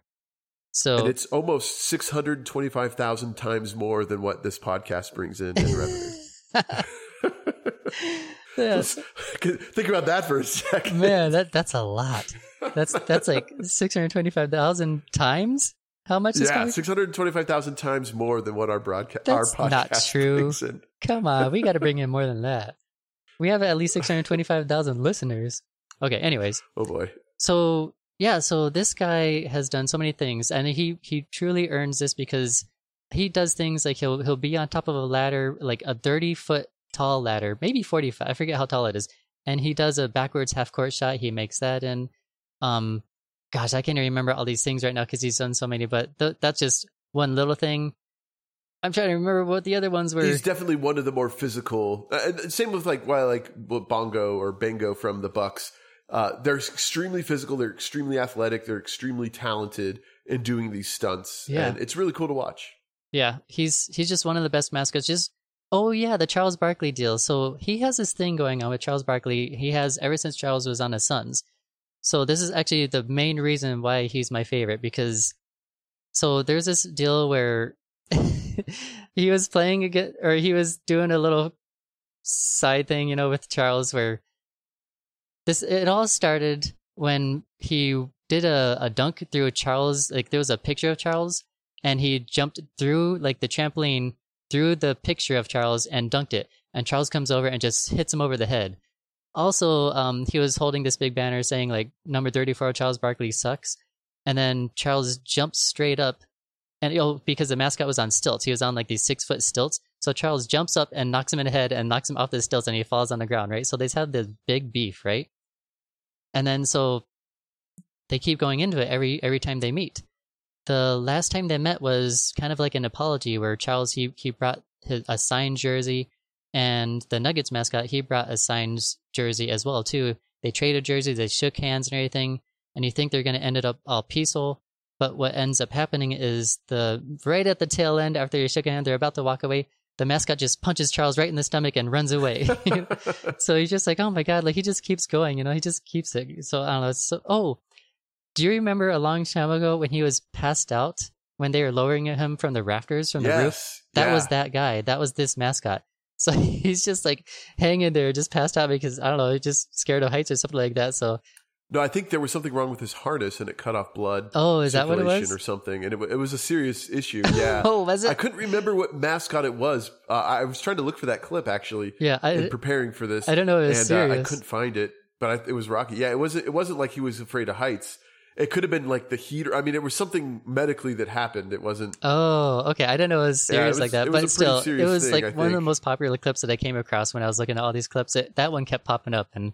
So And it's almost 625,000 times more than what this podcast brings in in revenue. Yes. Think about that for a second. Man, that that's a lot. That's that's like six hundred twenty-five thousand times. How much is Yeah, 625,000 times more than what our broadcast our That's podcast not true. Come on, we got to bring in more than that. We have at least six hundred twenty-five thousand listeners. Okay. Anyways, Oh boy. so yeah, so this guy has done so many things, and he he truly earns this because he does things like he'll he'll be on top of a ladder, like a thirty foot tall ladder, maybe forty five. I forget how tall it is, and he does a backwards half court shot. He makes that And Um, gosh, I can't remember all these things right now because he's done so many. But th- that's just one little thing. I'm trying to remember what the other ones were. He's definitely one of the more physical. Uh, same with like why I like Bongo or Bengo from the Bucks. Uh, they're extremely physical. They're extremely athletic. They're extremely talented in doing these stunts. Yeah. and it's really cool to watch. Yeah, he's he's just one of the best mascots. Just oh yeah, the Charles Barkley deal. So he has this thing going on with Charles Barkley. He has ever since Charles was on the Suns. So this is actually the main reason why he's my favorite because so there's this deal where he was playing again or he was doing a little side thing, you know, with Charles where this it all started when he did a, a dunk through Charles like there was a picture of Charles and he jumped through like the trampoline through the picture of Charles and dunked it. And Charles comes over and just hits him over the head. Also, um, he was holding this big banner saying like number 34 Charles Barkley sucks. And then Charles jumps straight up and you know, because the mascot was on stilts, he was on like these six foot stilts. So Charles jumps up and knocks him in the head and knocks him off the stilts and he falls on the ground, right? So they have this big beef, right? And then so they keep going into it every every time they meet the last time they met was kind of like an apology where Charles he he brought his, a signed jersey and the Nuggets mascot he brought a signed jersey as well too. They traded jerseys, they shook hands and everything, and you think they're going to end it up all peaceful, but what ends up happening is the right at the tail end after you shook hands, they're about to walk away. The mascot just punches Charles right in the stomach and runs away. so he's just like, oh my god, like he just keeps going, you know, he just keeps it. So I don't know. So oh, do you remember a long time ago when he was passed out when they were lowering him from the rafters from the roof? That yeah. was that guy. That was this mascot. So he's just like hanging there, just passed out because I don't know, just scared of heights or something like that. So No, I think there was something wrong with his harness and it cut off blood. oh, is that what it was? or something? And it, it was a serious issue. Yeah. oh, was it? I couldn't remember what mascot it was. Uh, I was trying to look for that clip actually Yeah, in I preparing for this. I don't know. It was and uh, I couldn't find it, but I, it was Rocky. Yeah, it wasn't. It wasn't like he was afraid of heights. It could have been like the heater. I mean, it was something medically that happened. It wasn't. Oh, okay. I didn't know it was Yeah, it serious was- like that, but still, it was thing, like I one of the most popular clips that I came across when I was looking at all these clips. It, that one kept popping up, and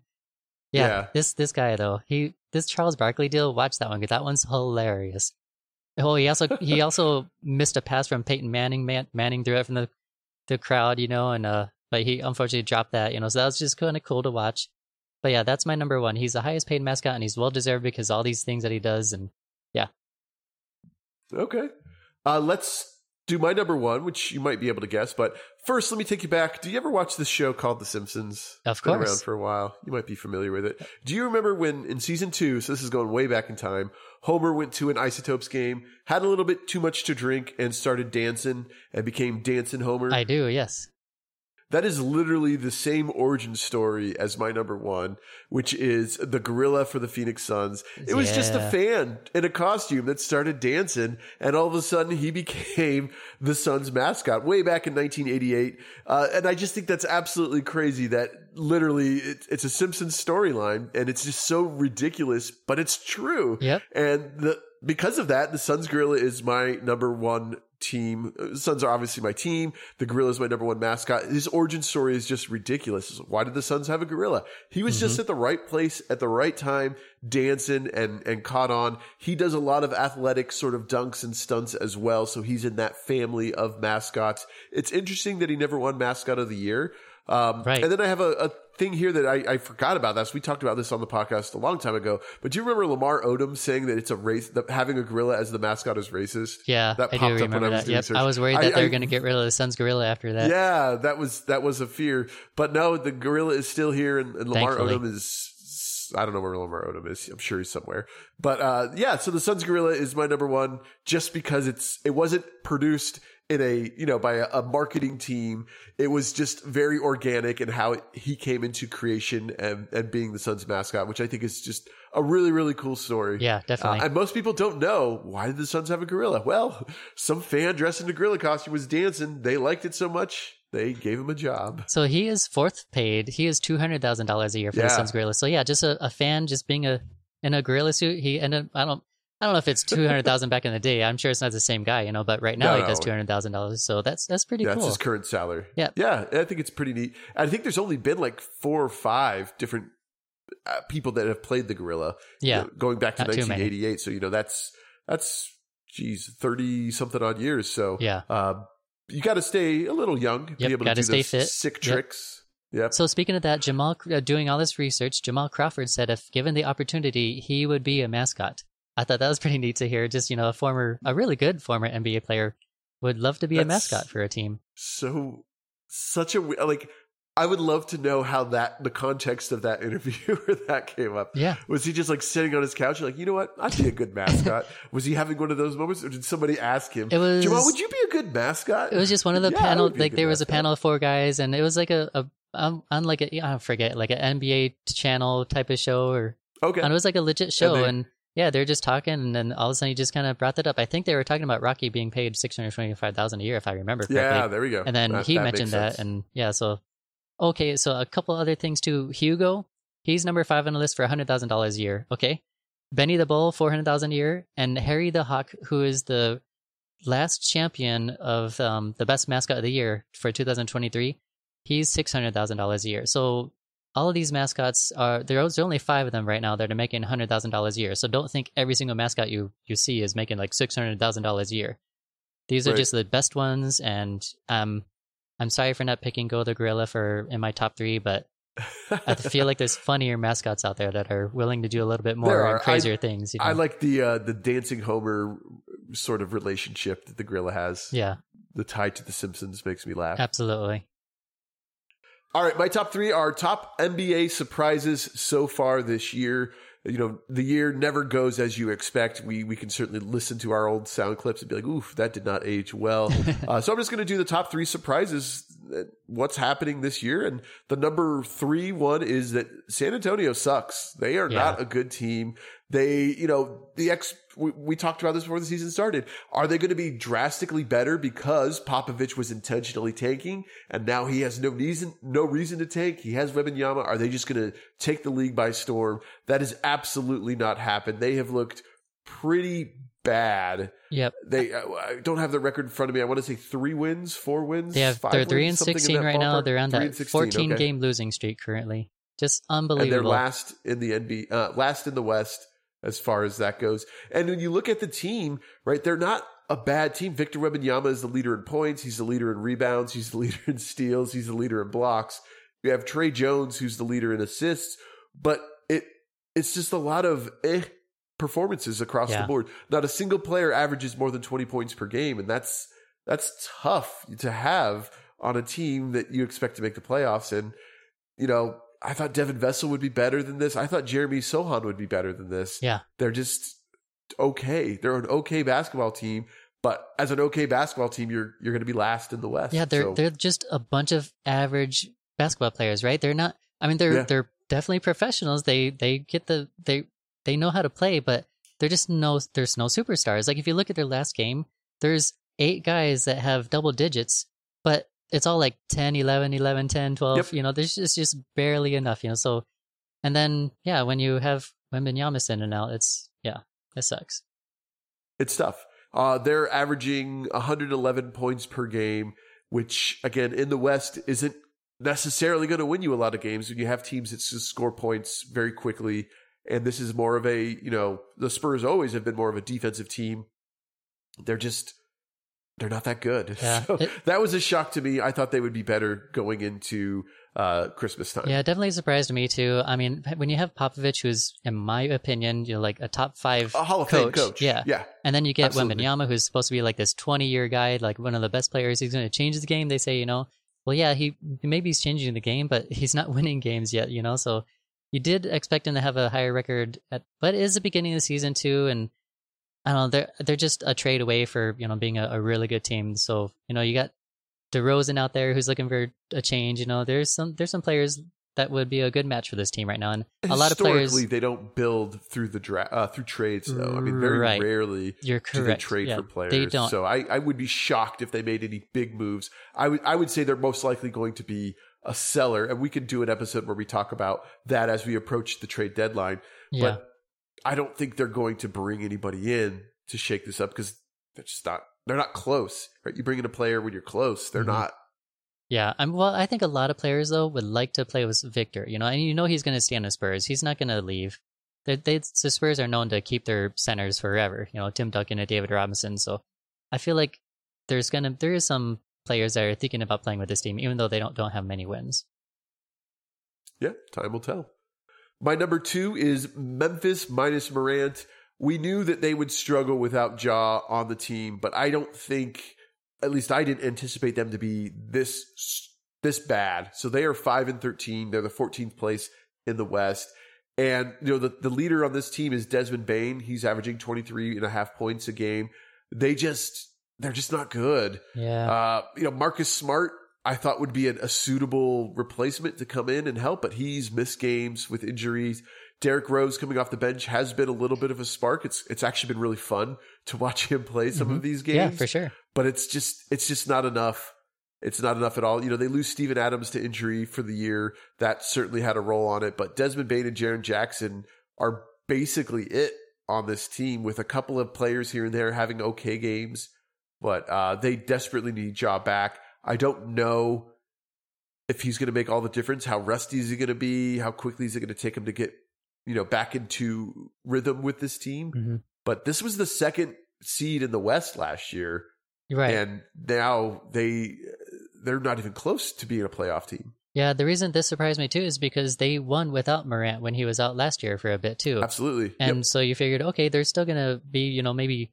yeah, Yeah. this this guy though, he this Charles Barkley deal. Watch that one. 'cause That one's hilarious. Oh, he also he also missed a pass from Peyton Manning. Man, Manning threw it from the the crowd, you know, and uh, but he unfortunately dropped that, you know. So that was just kind of cool to watch. But yeah, that's my number one. He's the highest paid mascot, and he's well deserved because all these things that he does, and yeah. Okay. Uh, let's do my number one, which you might be able to guess. But first, let me take you back. Do you ever watch this show called The Simpsons? Of It's been course. around for a while. You might be familiar with it. Do you remember when in season two? So this is going way back in time. Homer went to an Isotopes game, had a little bit too much to drink, and started dancing, and became Dancing Homer. I do, yes. That is literally the same origin story as my number one, which is the gorilla for the Phoenix Suns. It was just a fan in a costume that started dancing, and all of a sudden he became the Suns mascot way back in 1988. Uh, and I just think that's absolutely crazy that literally it, it's a Simpsons storyline, and it's just so ridiculous, but it's true. Yep. And the because of that, the Suns Gorilla is my number one team. Uh, Suns are obviously my team. The gorilla is my number one mascot. His origin story is just ridiculous. Why did the Suns have a gorilla? He was just at the right place at the right time, dancing and and caught on. He does a lot of athletic sort of dunks and stunts as well, so he's in that family of mascots. It's interesting that he never won mascot of the year. Um, Right. And then I have a, a thing here that I, I forgot about this. We talked about this on the podcast a long time ago. But do you remember Lamar Odom saying that it's a race that having a gorilla as the mascot is racist? Yeah, that I popped do up when remember I was that. doing Yep. I was worried I- that they were going to get rid of the Sun's gorilla after that. Yeah, that was that was a fear. But no, the gorilla is still here, and, and Lamar Thankfully. Odom is. I don't know where Lamar Odom is. I'm sure he's somewhere. But uh, yeah, so the Suns gorilla is my number one, just because it's it wasn't produced in a you know by a, a marketing team. It was just very organic and how it, he came into creation and and being the Suns mascot, which I think is just a really really cool story. Yeah, Uh, definitely. and most people don't know why did the Suns have a gorilla? Well, some fan dressed in a gorilla costume was dancing. They liked it so much they gave him a job. So he is fourth paid. He is two hundred thousand dollars a year for the Suns gorilla. So yeah, just a, a fan, just being a in a gorilla suit. He ended. I don't. I don't know if it's two hundred thousand back in the day. I'm sure it's not the same guy, you know. But right now No, he does two hundred thousand dollars. So that's that's pretty Yeah, cool. that's his current salary. Yeah. yeah. I think it's pretty neat. I think there's only been like four or five different uh, people that have played the gorilla. you yeah, know, going back to Not 1988. So you know that's that's geez, thirty something odd years. So yeah. um, you got to stay a little young, be Yep, able to do stay fit. sick Yep. tricks. Yep. So speaking of that, Jamal uh, doing all this research, Jamal Crawford said if given the opportunity, he would be a mascot. I thought that was pretty neat to hear. Just you know, a former, a really good former NBA player would love to be a mascot for a team. so such a like. I would love to know how that the context of that interview where that came up. Yeah, Was he just like sitting on his couch, like you know what? I'd be a good mascot. was he having one of those moments, or did somebody ask him? it was. Jamal, would you be a good mascot? It was just one of the Yeah, panel. would be a Like there was a panel of four guys, and it was like a, a um, on like a I forget like an NBA channel type of show, or Okay, and it was like a legit show, they- and, yeah, they're just talking, and then all of a sudden he just kind of brought that up. I think they were talking about Rocky being paid six hundred twenty five thousand a year, if I remember correctly. yeah, there we go. and then That- he that mentioned that, and yeah, so okay, so a couple other things too. Hugo, he's number five on the list for hundred thousand dollars a year. Okay, Benny the Bull, four hundred thousand a year, and Harry the Hawk, who is the last champion of um, the best mascot of the year for 2023, he's six hundred thousand dollars a year. So all of these mascots are there's only five of them right now that are making hundred thousand dollars a year. So don't think every single mascot you you see is making like six hundred thousand dollars a year. These are Right. just the best ones, and um, I'm sorry for not picking Go the Gorilla for in my top three, but I feel like there's funnier mascots out there that are willing to do a little bit more crazier things. You know? I like the uh, the dancing Homer sort of relationship that the gorilla has. yeah, The tie to the Simpsons makes me laugh. absolutely. All right, my top three are top NBA surprises so far this year. You know, the year never goes as you expect. We we can certainly listen to our old sound clips and be like, "Oof, that did not age well." uh, so I'm just going to do the top three surprises. uh, What's happening this year? And the number three one is that San Antonio sucks. They are Yeah. not a good team. They, you know, the ex. We, we talked about this before the season started. Are they going to be drastically better because Popovich was intentionally tanking and now he has no reason, no reason to tank? He has Wembanyama. Are they just going to take the league by storm? That has absolutely not happened. They have looked pretty bad. Yep. They, uh, I don't have the record in front of me. I want to say three wins, four wins. They have they're three wins, and sixteen right now. They're on that 16, 14 okay. game losing streak currently. Just and they're last in the NBA, uh, last in the West as far as that goes. And when you look at the team, right, they're not a bad team. Victor Wembanyama is the leader in points. He's the leader in rebounds. He's the leader in steals. He's the leader in blocks. You have Tre Jones, who's the leader in assists. But it it's just a lot of eh performances across Yeah. the board. Not a single player averages more than twenty points per game, and that's that's tough to have on a team that you expect to make the playoffs. And you know, I thought Devin Vassell would be better than this. I thought Jeremy Sochan would be better than this. Yeah. They're just okay. They're an okay basketball team, but as an okay basketball team, you're you're going to be last in the West. Yeah, they're So, they're just a bunch of average basketball players, right? They're not. I mean, they're Yeah. they're definitely professionals. They they get the they they know how to play, but they're just no. There's no superstars. Like if you look at their last game, there's eight guys that have double digits, but it's all like 10, 11, 11, 10, 12. Yep. You know, there's just just barely enough. You know, so and then yeah, when you have Wembanyama in and out, it's yeah, it sucks. it's tough. Uh, they're averaging 111 points per game, which again in the West isn't necessarily going to win you a lot of games when you have teams that just score points very quickly. And this is more of a, you know, the Spurs always have been more of a defensive team. They're just they're not that good. Yeah, So it- that was a shock to me. I thought they would be better going into uh, Christmas time. Yeah, definitely surprised me too. I mean, when you have Popovich, who's, in my opinion, you know, like a top five A Hall of coach, Fame coach. yeah, Yeah. and then you get Absolutely. Wembanyama, who's supposed to be like this twenty-year guy, like one of the best players. He's going to change the game. They say, you know, well, yeah, he maybe he's changing the game, but he's not winning games yet, you know. So you did expect him to have a higher record, at, but it is the beginning of the season too, and I don't know, they're they're just a trade away for you know being a, a really good team. So you know, you got DeRozan out there who's looking for a change. You know, there's some there's some players that would be a good match for this team right now, and a lot of players. they don't build through the draft uh, through trades though. I mean, very Right. rarely You're do they correct. trade yeah, for players. They don't. So I, I would be shocked if they made any big moves. I would I would say they're most likely going to be a seller, and we could do an episode where we talk about that as we approach the trade deadline. yeah. But I don't think they're going to bring anybody in to shake this up because they're just not they're not close. Right? You bring in a player when you're close, they're Mhm. not. Yeah, I'm, well, I think a lot of players though would like to play with Victor. You know, and you know he's going to stay on the Spurs. He's not going to leave. They, they, the Spurs are known to keep their centers forever. You know, Tim Duncan and David Robinson. So I feel like there's gonna there is some players that are thinking about playing with this team, even though they don't don't have many wins. Yeah, time will tell. My number two is Memphis minus Morant. We knew that they would struggle without Ja on the team, but I don't think, at least I didn't anticipate them to be this this bad. So they are five and thirteen. They're the 14th place in the West. And you know the, the leader on this team is Desmond Bane. He's averaging 23 and a half points a game. They just they're just not good. Yeah, Uh, you know, Marcus Smart, I thought would be a, a suitable replacement to come in and help, but he's missed games with injuries. Derrick Rose coming off the bench has been a little bit of a spark. It's it's actually been really fun to watch him play some of these games. Mm-hmm. yeah, for sure. But it's just it's just not enough. It's not enough at all. You know, they lose Steven Adams to injury for the year. That certainly had a role on it. But Desmond Bane and Jaren Jackson are basically it on this team with a couple of players here and there having okay games. But uh, they desperately need Ja back. I don't know if he's going to make all the difference. How rusty is he going to be? How quickly is it going to take him to get, you know, back into rhythm with this team? hmm But this was the second seed in the West last year right. and now they they're not even close to being a playoff team. Yeah, the reason this surprised me too is because they won without Morant when he was out last year for a bit too. Absolutely. And Yep. so you figured, okay, they're still gonna be, you know, maybe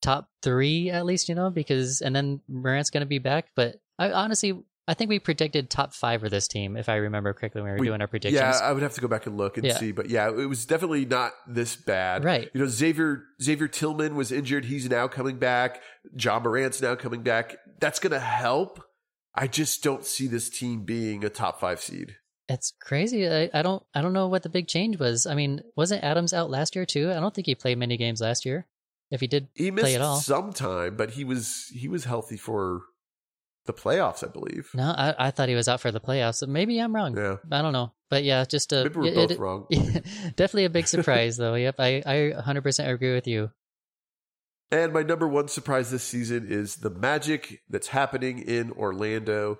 top three at least, you know, because and then Morant's gonna be back. But I honestly, I think we predicted top five for this team, if I remember correctly when we were We- doing our predictions. Yeah, I would have to go back and look and Yeah. see, but yeah, it was definitely not this bad. right. You know, Xavier Xavier Tillman was injured. He's now coming back. Ja Morant's now coming back. That's going to help. I just don't see this team being a top five seed. It's crazy. I, I don't, I don't know what the big change was. I mean, wasn't Adams out last year too? I don't think he played many games last year. If he did, He missed Play it all. some time, but he was he was healthy for the playoffs, I believe. no, I, I thought he was out for the playoffs. Maybe I'm wrong. Yeah, I don't know. But yeah, just a maybe we're it- both it- wrong. definitely a big surprise though. Yep, I, I 100% agree with you. And my number one surprise this season is the magic that's happening in Orlando.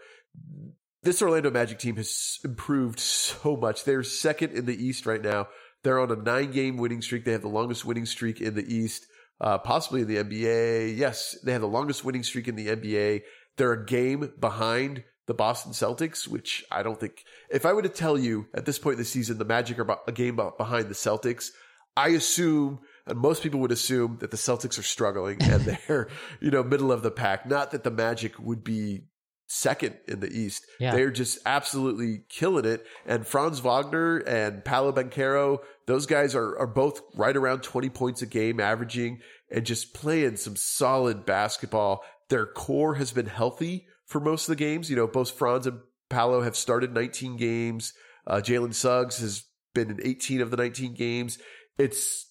This Orlando Magic team has improved so much. They're second in the East right now. They're on a nine game winning streak. They have the longest winning streak in the East, uh, possibly in the NBA. Yes, they have the longest winning streak in the NBA. They're a game behind the Boston Celtics, which I don't think, if I were to tell you at this point in the season, the Magic are a game behind the Celtics, I assume, and most people would assume that the Celtics are struggling and they're, you know, middle of the pack. Not that the Magic would be second in the East. Yeah. They're just absolutely killing it. And Franz Wagner and Paolo Banchero, those guys are, are both right around 20 points a game averaging and just playing some solid basketball. Their core has been healthy for most of the games. You know, both Franz and Paolo have started 19 games. Uh, Jalen Suggs has been in 18 of the 19 games. It's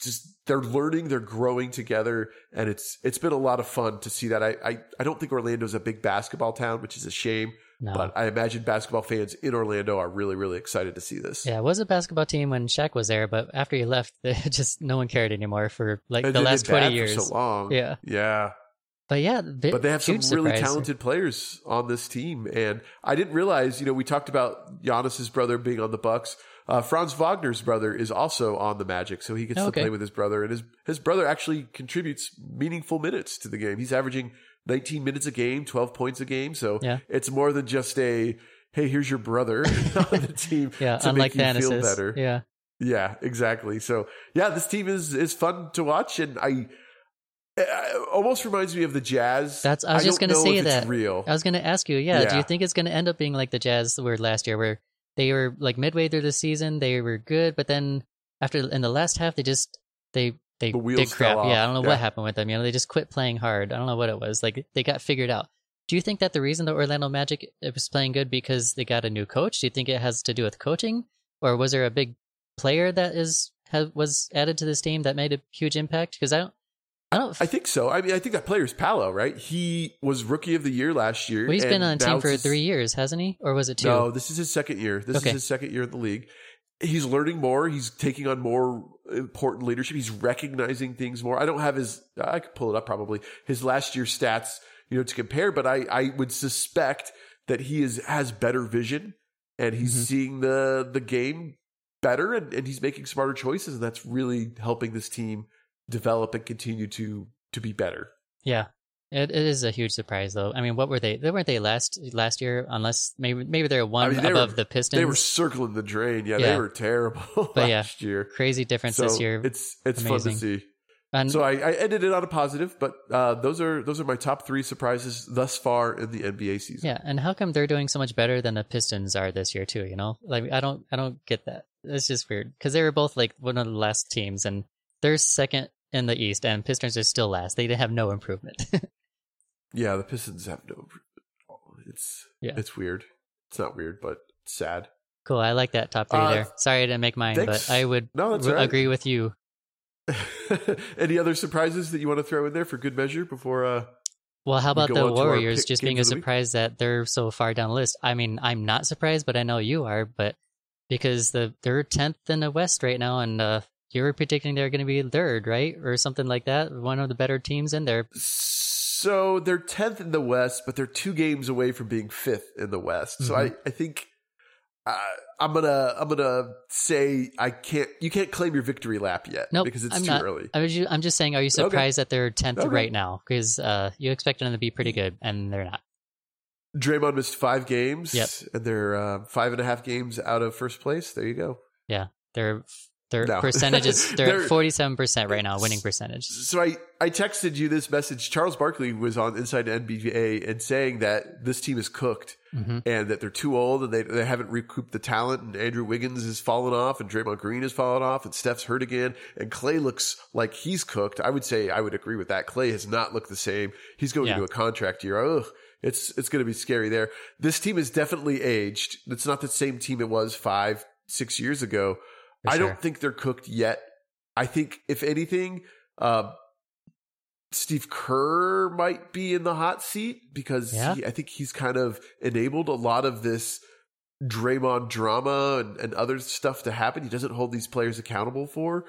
just they're learning, they're growing together, and it's it's been a lot of fun to see that. I I, I don't think Orlando's a big basketball town, which is a shame. No. But I imagine basketball fans in Orlando are really, really excited to see this. yeah, it was a basketball team when Shaq was there, but after he left, just no one cared anymore for like And the last 20 years. so long. Yeah. Yeah. But yeah, but they have some really surprise. talented players on this team, and I didn't realize. You know, we talked about Giannis's brother being on the Bucks. Uh, Franz Wagner's brother is also on the Magic, so he gets Oh, to play with his brother, and his his brother actually contributes meaningful minutes to the game. He's averaging 19 minutes a game, 12 points a game, so Yeah. it's more than just a hey, here's your brother on the team Yeah, to unlike make you feel better. Yeah. Yeah, exactly. So yeah, this team is is fun to watch, and I. It almost reminds me of the Jazz. That's- I was just gonna say if it's that. real. I was going to ask you, yeah, do you think it's going to end up being like the Jazz were last year, where they were like midway through the season, they were good, but then after in the last half, they just they they The did crap. Yeah, I don't know Yeah. what happened with them. You know, they just quit playing hard. I don't know what it was. Like they got figured out. Do you think that the reason the Orlando Magic uh, was playing good because they got a new coach? Do you think it has to do with coaching, or was there a big player that is has, was added to this team that made a huge impact? Because I don't, I don't. I think so. I mean, I think that player is Paolo, right? He was rookie of the year last year. well, he's been on the team for three years, hasn't he? Or was it two? No, this is his second year. This Okay. is his second year in the league. He's learning more. He's taking on more important leadership. He's recognizing things more. I don't have his. I could pull it up probably his last year stats, you know, to compare. But I I would suspect that he is has better vision and he's Mhm. seeing the the game better and, and he's making smarter choices and that's really helping this team develop and continue to to be better. Yeah, it, it is a huge surprise though. I mean, what were they? They weren't they last last year? Unless maybe maybe they're one mean, they above were- the Pistons. They were circling the drain. Yeah, Yeah. they were terrible But yeah, last year. crazy difference so this year. it's it's Amazing. fun to see. And So I, I ended it on a positive, but uh, those are those are my top three surprises thus far in the NBA season. yeah, and how come they're doing so much better than the Pistons are this year too? You know, like I don't I don't get that. It's just weird because they were both like one of the last teams, and they're second in the East, and Pistons are still last. They have no improvement. Yeah, the Pistons have no. It's Yeah. it's weird. It's not weird, but sad. cool, I like that top three Uh, there. Sorry I didn't make mine, thanks. but I would No, that's right. agree with you. Any other surprises that you want to throw in there for good measure before? Uh, Well, how about go the on to our Warriors just being a surprise that they're so far down the list? I mean, I'm not surprised, but I know you are. But because the they're tenth in the West right now, and uh, you were predicting they're going to be third, right, or something like that. One of the better teams in there. so they're tenth in the West, but they're two games away from being fifth in the West. So I. I think. Uh, I'm gonna I'm gonna say I can't you can't claim your victory lap yet Nope, because it's I'm too not. early. I was I'm just saying, are you surprised that they're tenth Okay. right now? Because uh, you expected them to be pretty good, and they're not. Draymond missed five games, Yep. and they're uh, five and a half games out of first place. There you go. Their their No. percentages they're, They're- at forty seven percent right now, winning percentage. So I, I texted you this message. Charles Barkley was on Inside NBA and saying that this team is cooked hmm and that they're too old and they, they haven't recouped the talent and Andrew Wiggins has fallen off and Draymond Green has fallen off and Steph's hurt again and Clay looks like he's cooked. I would say I would agree with that. Clay has not looked the same. He's going Yeah. into a contract year. Ugh. It's it's going to be scary there. This team is definitely aged. It's not the same team it was five, six years ago. For I sure. don't think they're cooked yet. I think if anything, uh, Steve Kerr might be in the hot seat because Yeah. he, I think he's kind of enabled a lot of this Draymond drama and, and other stuff to happen. He doesn't hold these players accountable for.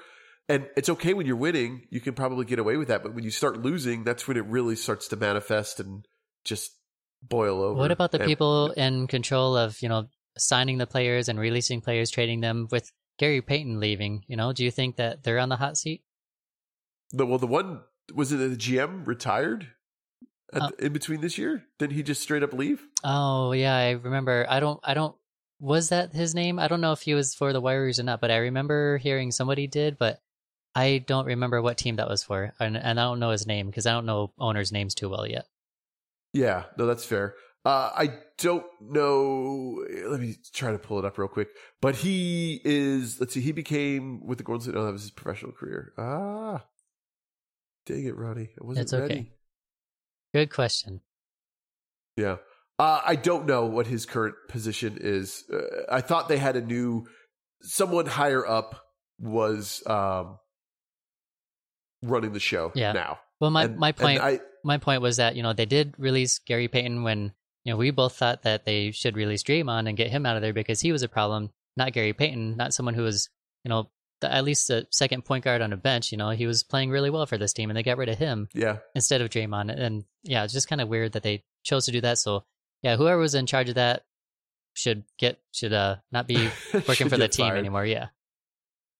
And it's okay when you're winning, you can probably get away with that. But when you start losing, that's when it really starts to manifest and just boil over. What about the people in control of, you know, signing the players and releasing players, trading them with Gary Payton leaving? You know, do you think that they're on the hot seat? The, well, the one was it the GM retired Uh, the- in between this year? Didn't he just straight up leave? Oh, yeah, I remember. I don't I don't was that his name? I don't know if he was for the Warriors or not, but I remember hearing somebody did, but I don't remember what team that was for. And and I don't know his name because I don't know owners' names too well yet. Yeah, no, that's fair. Uh, I don't know. Let me try to pull it up real quick. But he is. Let's see. He became with the Golden State. No, that was his professional career. Ah, dang it, Ronnie. I wasn't okay. ready. Good question. Yeah. Uh, I don't know what his current position is. Uh, I thought they had a new someone higher up was um, running the show. Yeah. Now. Well, my And- my point I, my point was that you know they did release Gary Payton when you know we both thought that they should release Draymond and get him out of there because he was a problem, not Gary Payton, not someone who was you know the, at least a second point guard on a bench. You know, he was playing really well for this team, and they got rid of him Yeah. instead of Draymond. And yeah, it's just kind of weird that they chose to do that. So yeah, whoever was in charge of that should get should uh not be working for the team fired. anymore. Yeah.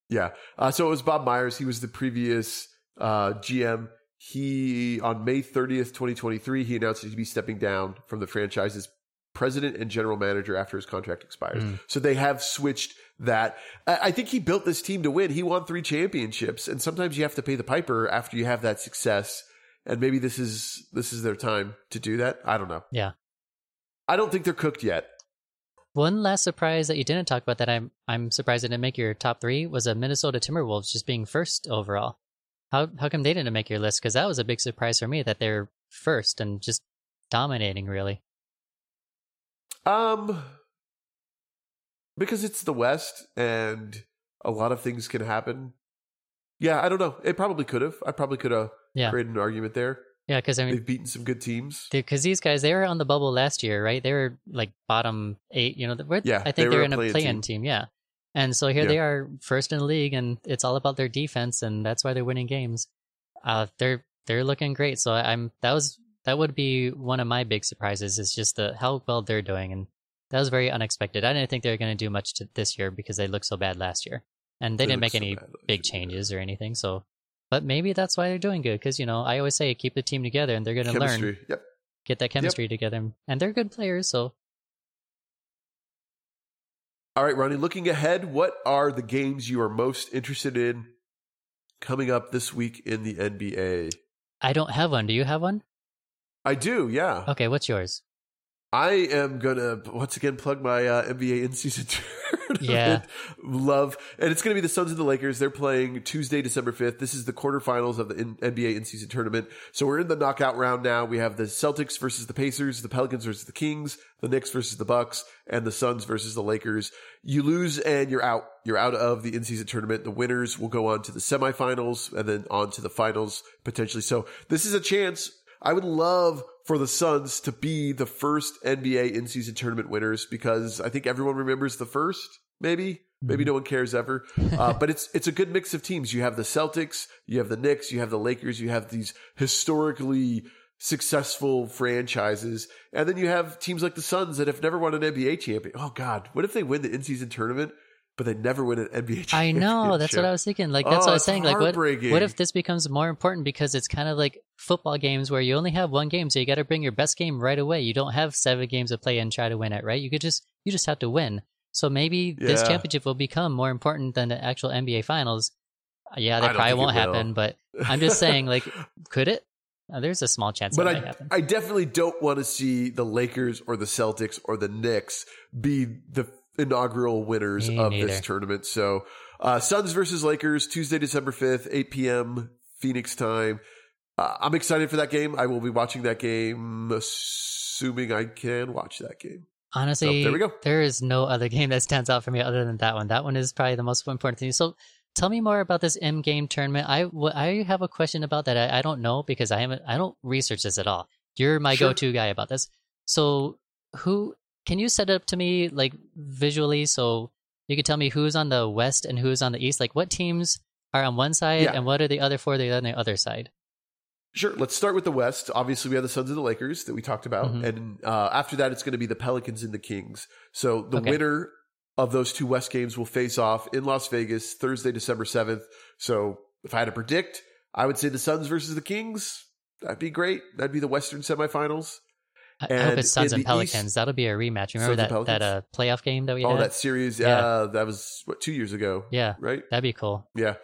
Yeah. Uh, so it was Bob Myers. He was the previous uh, GM. He, on May 30th, 2023, he announced he'd be stepping down from the franchise's president and general manager after his contract expires. Mm. So they have switched that. I, I think he built this team to win. He won three championships, and sometimes you have to pay the piper after you have that success. And maybe this is this is their time to do that. I don't know. Yeah. I don't think they're cooked yet. One last surprise that you didn't talk about that I'm I'm surprised it didn't make your top three was a Minnesota Timberwolves just being first overall. How how come they didn't make your list? Because that was a big surprise for me that they're first and just dominating really. Um, because it's the West and a lot of things can happen. Yeah, I don't know. It probably could have. I probably could have Yeah. created an argument there. Yeah, because I mean, They've beaten some good teams. because these guys they were on the bubble last year, right? They were like bottom eight. You know, we're, Yeah, I they think were they're a in a play-in play-in team. team. Yeah, and so here Yeah. they are first in the league, and it's all about their defense, and that's why they're winning games. Uh, they're they're looking great. So I'm that was that would be one of my big surprises is just the how well they're doing, and that was very unexpected. I didn't think they were going to do much to this year because they looked so bad last year, and they, They didn't make so any big changes or anything. So. But maybe that's why they're doing good because you know I always say keep the team together and they're going to learn Yep. get that chemistry together. And they're good players, so All right, Ronnie, looking ahead, what are the games you are most interested in coming up this week in the NBA? I don't have one. Do you have one? I do, yeah. Okay, what's yours? I am gonna once again plug my uh, NBA in season tournament. Yeah. love, and it's gonna be the Suns and the Lakers. They're playing Tuesday, December fifth. This is the quarterfinals of the in- NBA in season tournament. So we're in the knockout round now. We have the Celtics versus the Pacers, the Pelicans versus the Kings, the Knicks versus the Bucks, and the Suns versus the Lakers. You lose and you're out. You're out of the in season tournament. The winners will go on to the semifinals and then on to the finals potentially. So this is a chance. I would love for the Suns to be the first NBA in season tournament winners because I think everyone remembers the first, maybe. Maybe no one cares ever. Uh, but it's it's a good mix of teams. You have the Celtics, you have the Knicks, you have the Lakers, you have these historically successful franchises. And then you have teams like the Suns that have never won an NBA champion. Oh God, what if they win the in season tournament, but they never win an NBA championship? I know. That's what I was thinking. Like that's Oh, what I was saying. Like what? What if this becomes more important because it's kind of like football games where you only have one game, so you got to bring your best game right away. You don't have seven games to play and try to win it, right? You could just you just have to win. So maybe this championship will become more important than the actual NBA finals. Uh, Yeah, that probably won't happen, but I'm just saying, like, could it? Uh, there's a small chance But I, happen. I definitely don't want to see the Lakers or the Celtics or the Knicks be the inaugural winners Me of neither. this tournament. So, uh, Suns versus Lakers, Tuesday, December 5th, 8 p.m. Phoenix time. Uh, I'm excited for that game. I will be watching that game, assuming I can watch that game. Honestly, So, there we go. there is no other game that stands out for me other than that one. That one is probably the most important thing. So, tell me more about this M game tournament. I w- I have a question about that. I, I don't know because I haven't I don't research this at all. You're my Sure. go-to guy about this. So, who can you set it up to me like visually so you could tell me who's on the west and who's on the east? Like what teams are on one side Yeah. and what are the other four that are on the other side? Sure. Let's start with the West. Obviously, we have the Suns and the Lakers that we talked about, Mhm. and uh, after that, it's going to be the Pelicans and the Kings. So the Okay. winner of those two West games will face off in Las Vegas Thursday, December seventh. So if I had to predict, I would say the Suns versus the Kings. That'd be great. That'd be the Western semifinals. I, hope it's Suns and Pelicans. East- That'll be a rematch. Remember Suns that that uh, playoff game that we Oh, had? that series. Yeah. Uh, that was what two years ago. Yeah, Right. that'd be cool. Yeah.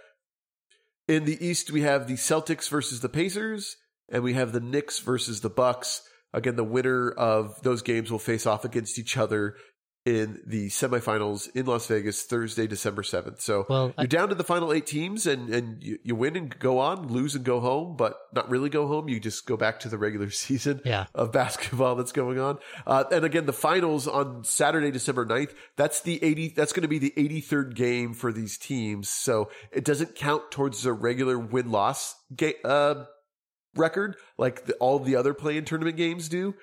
In the East, we have the Celtics versus the Pacers, and we have the Knicks versus the Bucks. Again, the winner of those games will face off against each other in the semifinals in Las Vegas Thursday, December seventh. So Well, you're down to the final eight teams, and and you, you win and go on, lose and go home, but not really go home. You just go back to the regular season Yeah. of basketball that's going on. Uh, and again, the finals on Saturday, December 9th, that's the 80, that's going to be the 83rd game for these teams. So it doesn't count towards the regular win loss ga- uh, record like the, all the other play in tournament games do.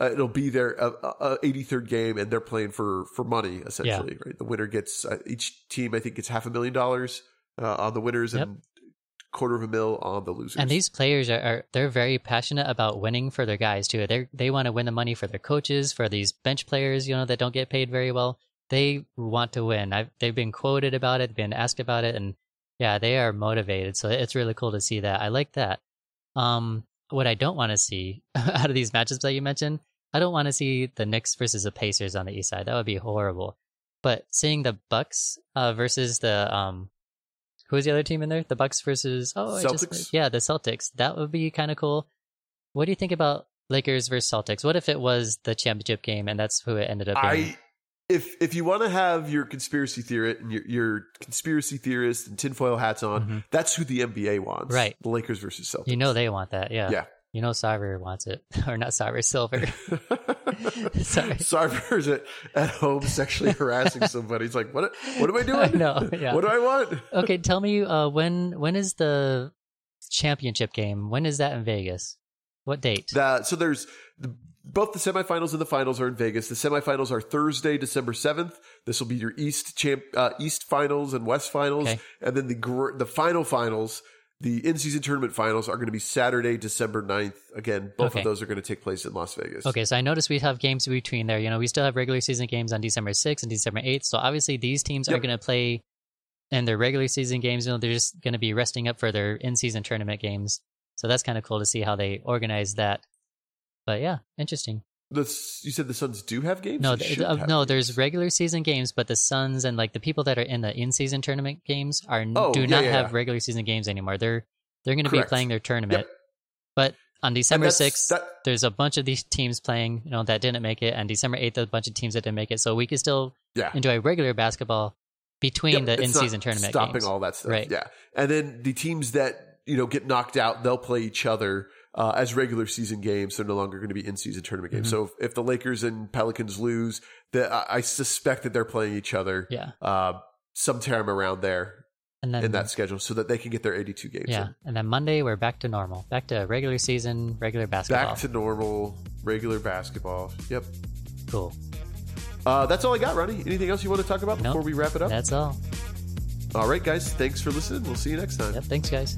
Uh, it'll be their uh, uh, 83rd game and they're playing for, for money essentially, right? The winner gets uh, each team, I think gets half a million dollars uh, on the winners Yep. and quarter of a mil on the losers. And these players are, are they're very passionate about winning for their guys too. They they want to win the money for their coaches, for these bench players, you know, that don't get paid very well. They want to win. I've, they've been quoted about it, been asked about it, and yeah, they are motivated. So it's really cool to see that. I like that. Um, what I don't want to see out of these matchups that you mentioned, I don't want to see the Knicks versus the Pacers on the East side. That would be horrible. But seeing the Bucks uh, versus the um, who was the other team in there? The Bucks versus oh, I just yeah, the Celtics. That would be kind of cool. What do you think about Lakers versus Celtics? What if it was the championship game and that's who it ended up being? I if if you want to have your conspiracy theorist and your, your conspiracy theorist and tinfoil hats on, Mhm. that's who the NBA wants. Right. The Lakers versus Celtics. You know they want that, yeah. Yeah. You know Sarver wants it, or not Sarver, Silver. Sorry. Sarver's at, at home sexually harassing somebody. He's like, what what am I doing? No. yeah. What do I want? okay, tell me uh, when when is the championship game? When is that in Vegas? What date? That, so there's the, both the semifinals and the finals are in Vegas. The semifinals are Thursday, December 7th. This will be your East champ, uh, East finals and West finals. Okay. And then the, gr- the final finals, the in-season tournament finals are going to be Saturday, December 9th. Again, both Okay. of those are going to take place in Las Vegas. Okay, so I noticed we have games between there. You know, we still have regular season games on December 6th and December 8th. So obviously these teams are going to play in their regular season games. You know, they're just going to be resting up for their in-season tournament games. So that's kind of cool to see how they organize that. But yeah, interesting. The, you said the Suns do have games? No, th- uh, no, games. there's regular season games, but the Suns and like the people that are in the in-season tournament games are Oh, do yeah, not yeah, have yeah. regular season games anymore. They're they're going to be playing their tournament. Yep. But on December 6th, that- there's a bunch of these teams playing, you know, that didn't make it, and December 8th, a bunch of teams that didn't make it. So we can still enjoy regular basketball between Yep, the in-season tournament stopping games. all that stuff. Right. Yeah, and then the teams that you know get knocked out, they'll play each other uh, as regular season games. They're no longer going to be in season tournament games. Mhm. So if, if the Lakers and Pelicans lose, the, I I suspect that they're playing each other Yeah, uh, sometime around there and then in that schedule, so that they can get their eighty-two games. yeah, in. and then Monday we're back to normal, back to regular season, regular basketball. back to normal regular basketball. Yep. cool. Uh, that's all I got, Ronnie. Anything else you want to talk about Nope. before we wrap it up? That's all. All right, guys. Thanks for listening. We'll see you next time. Yep. Thanks, guys.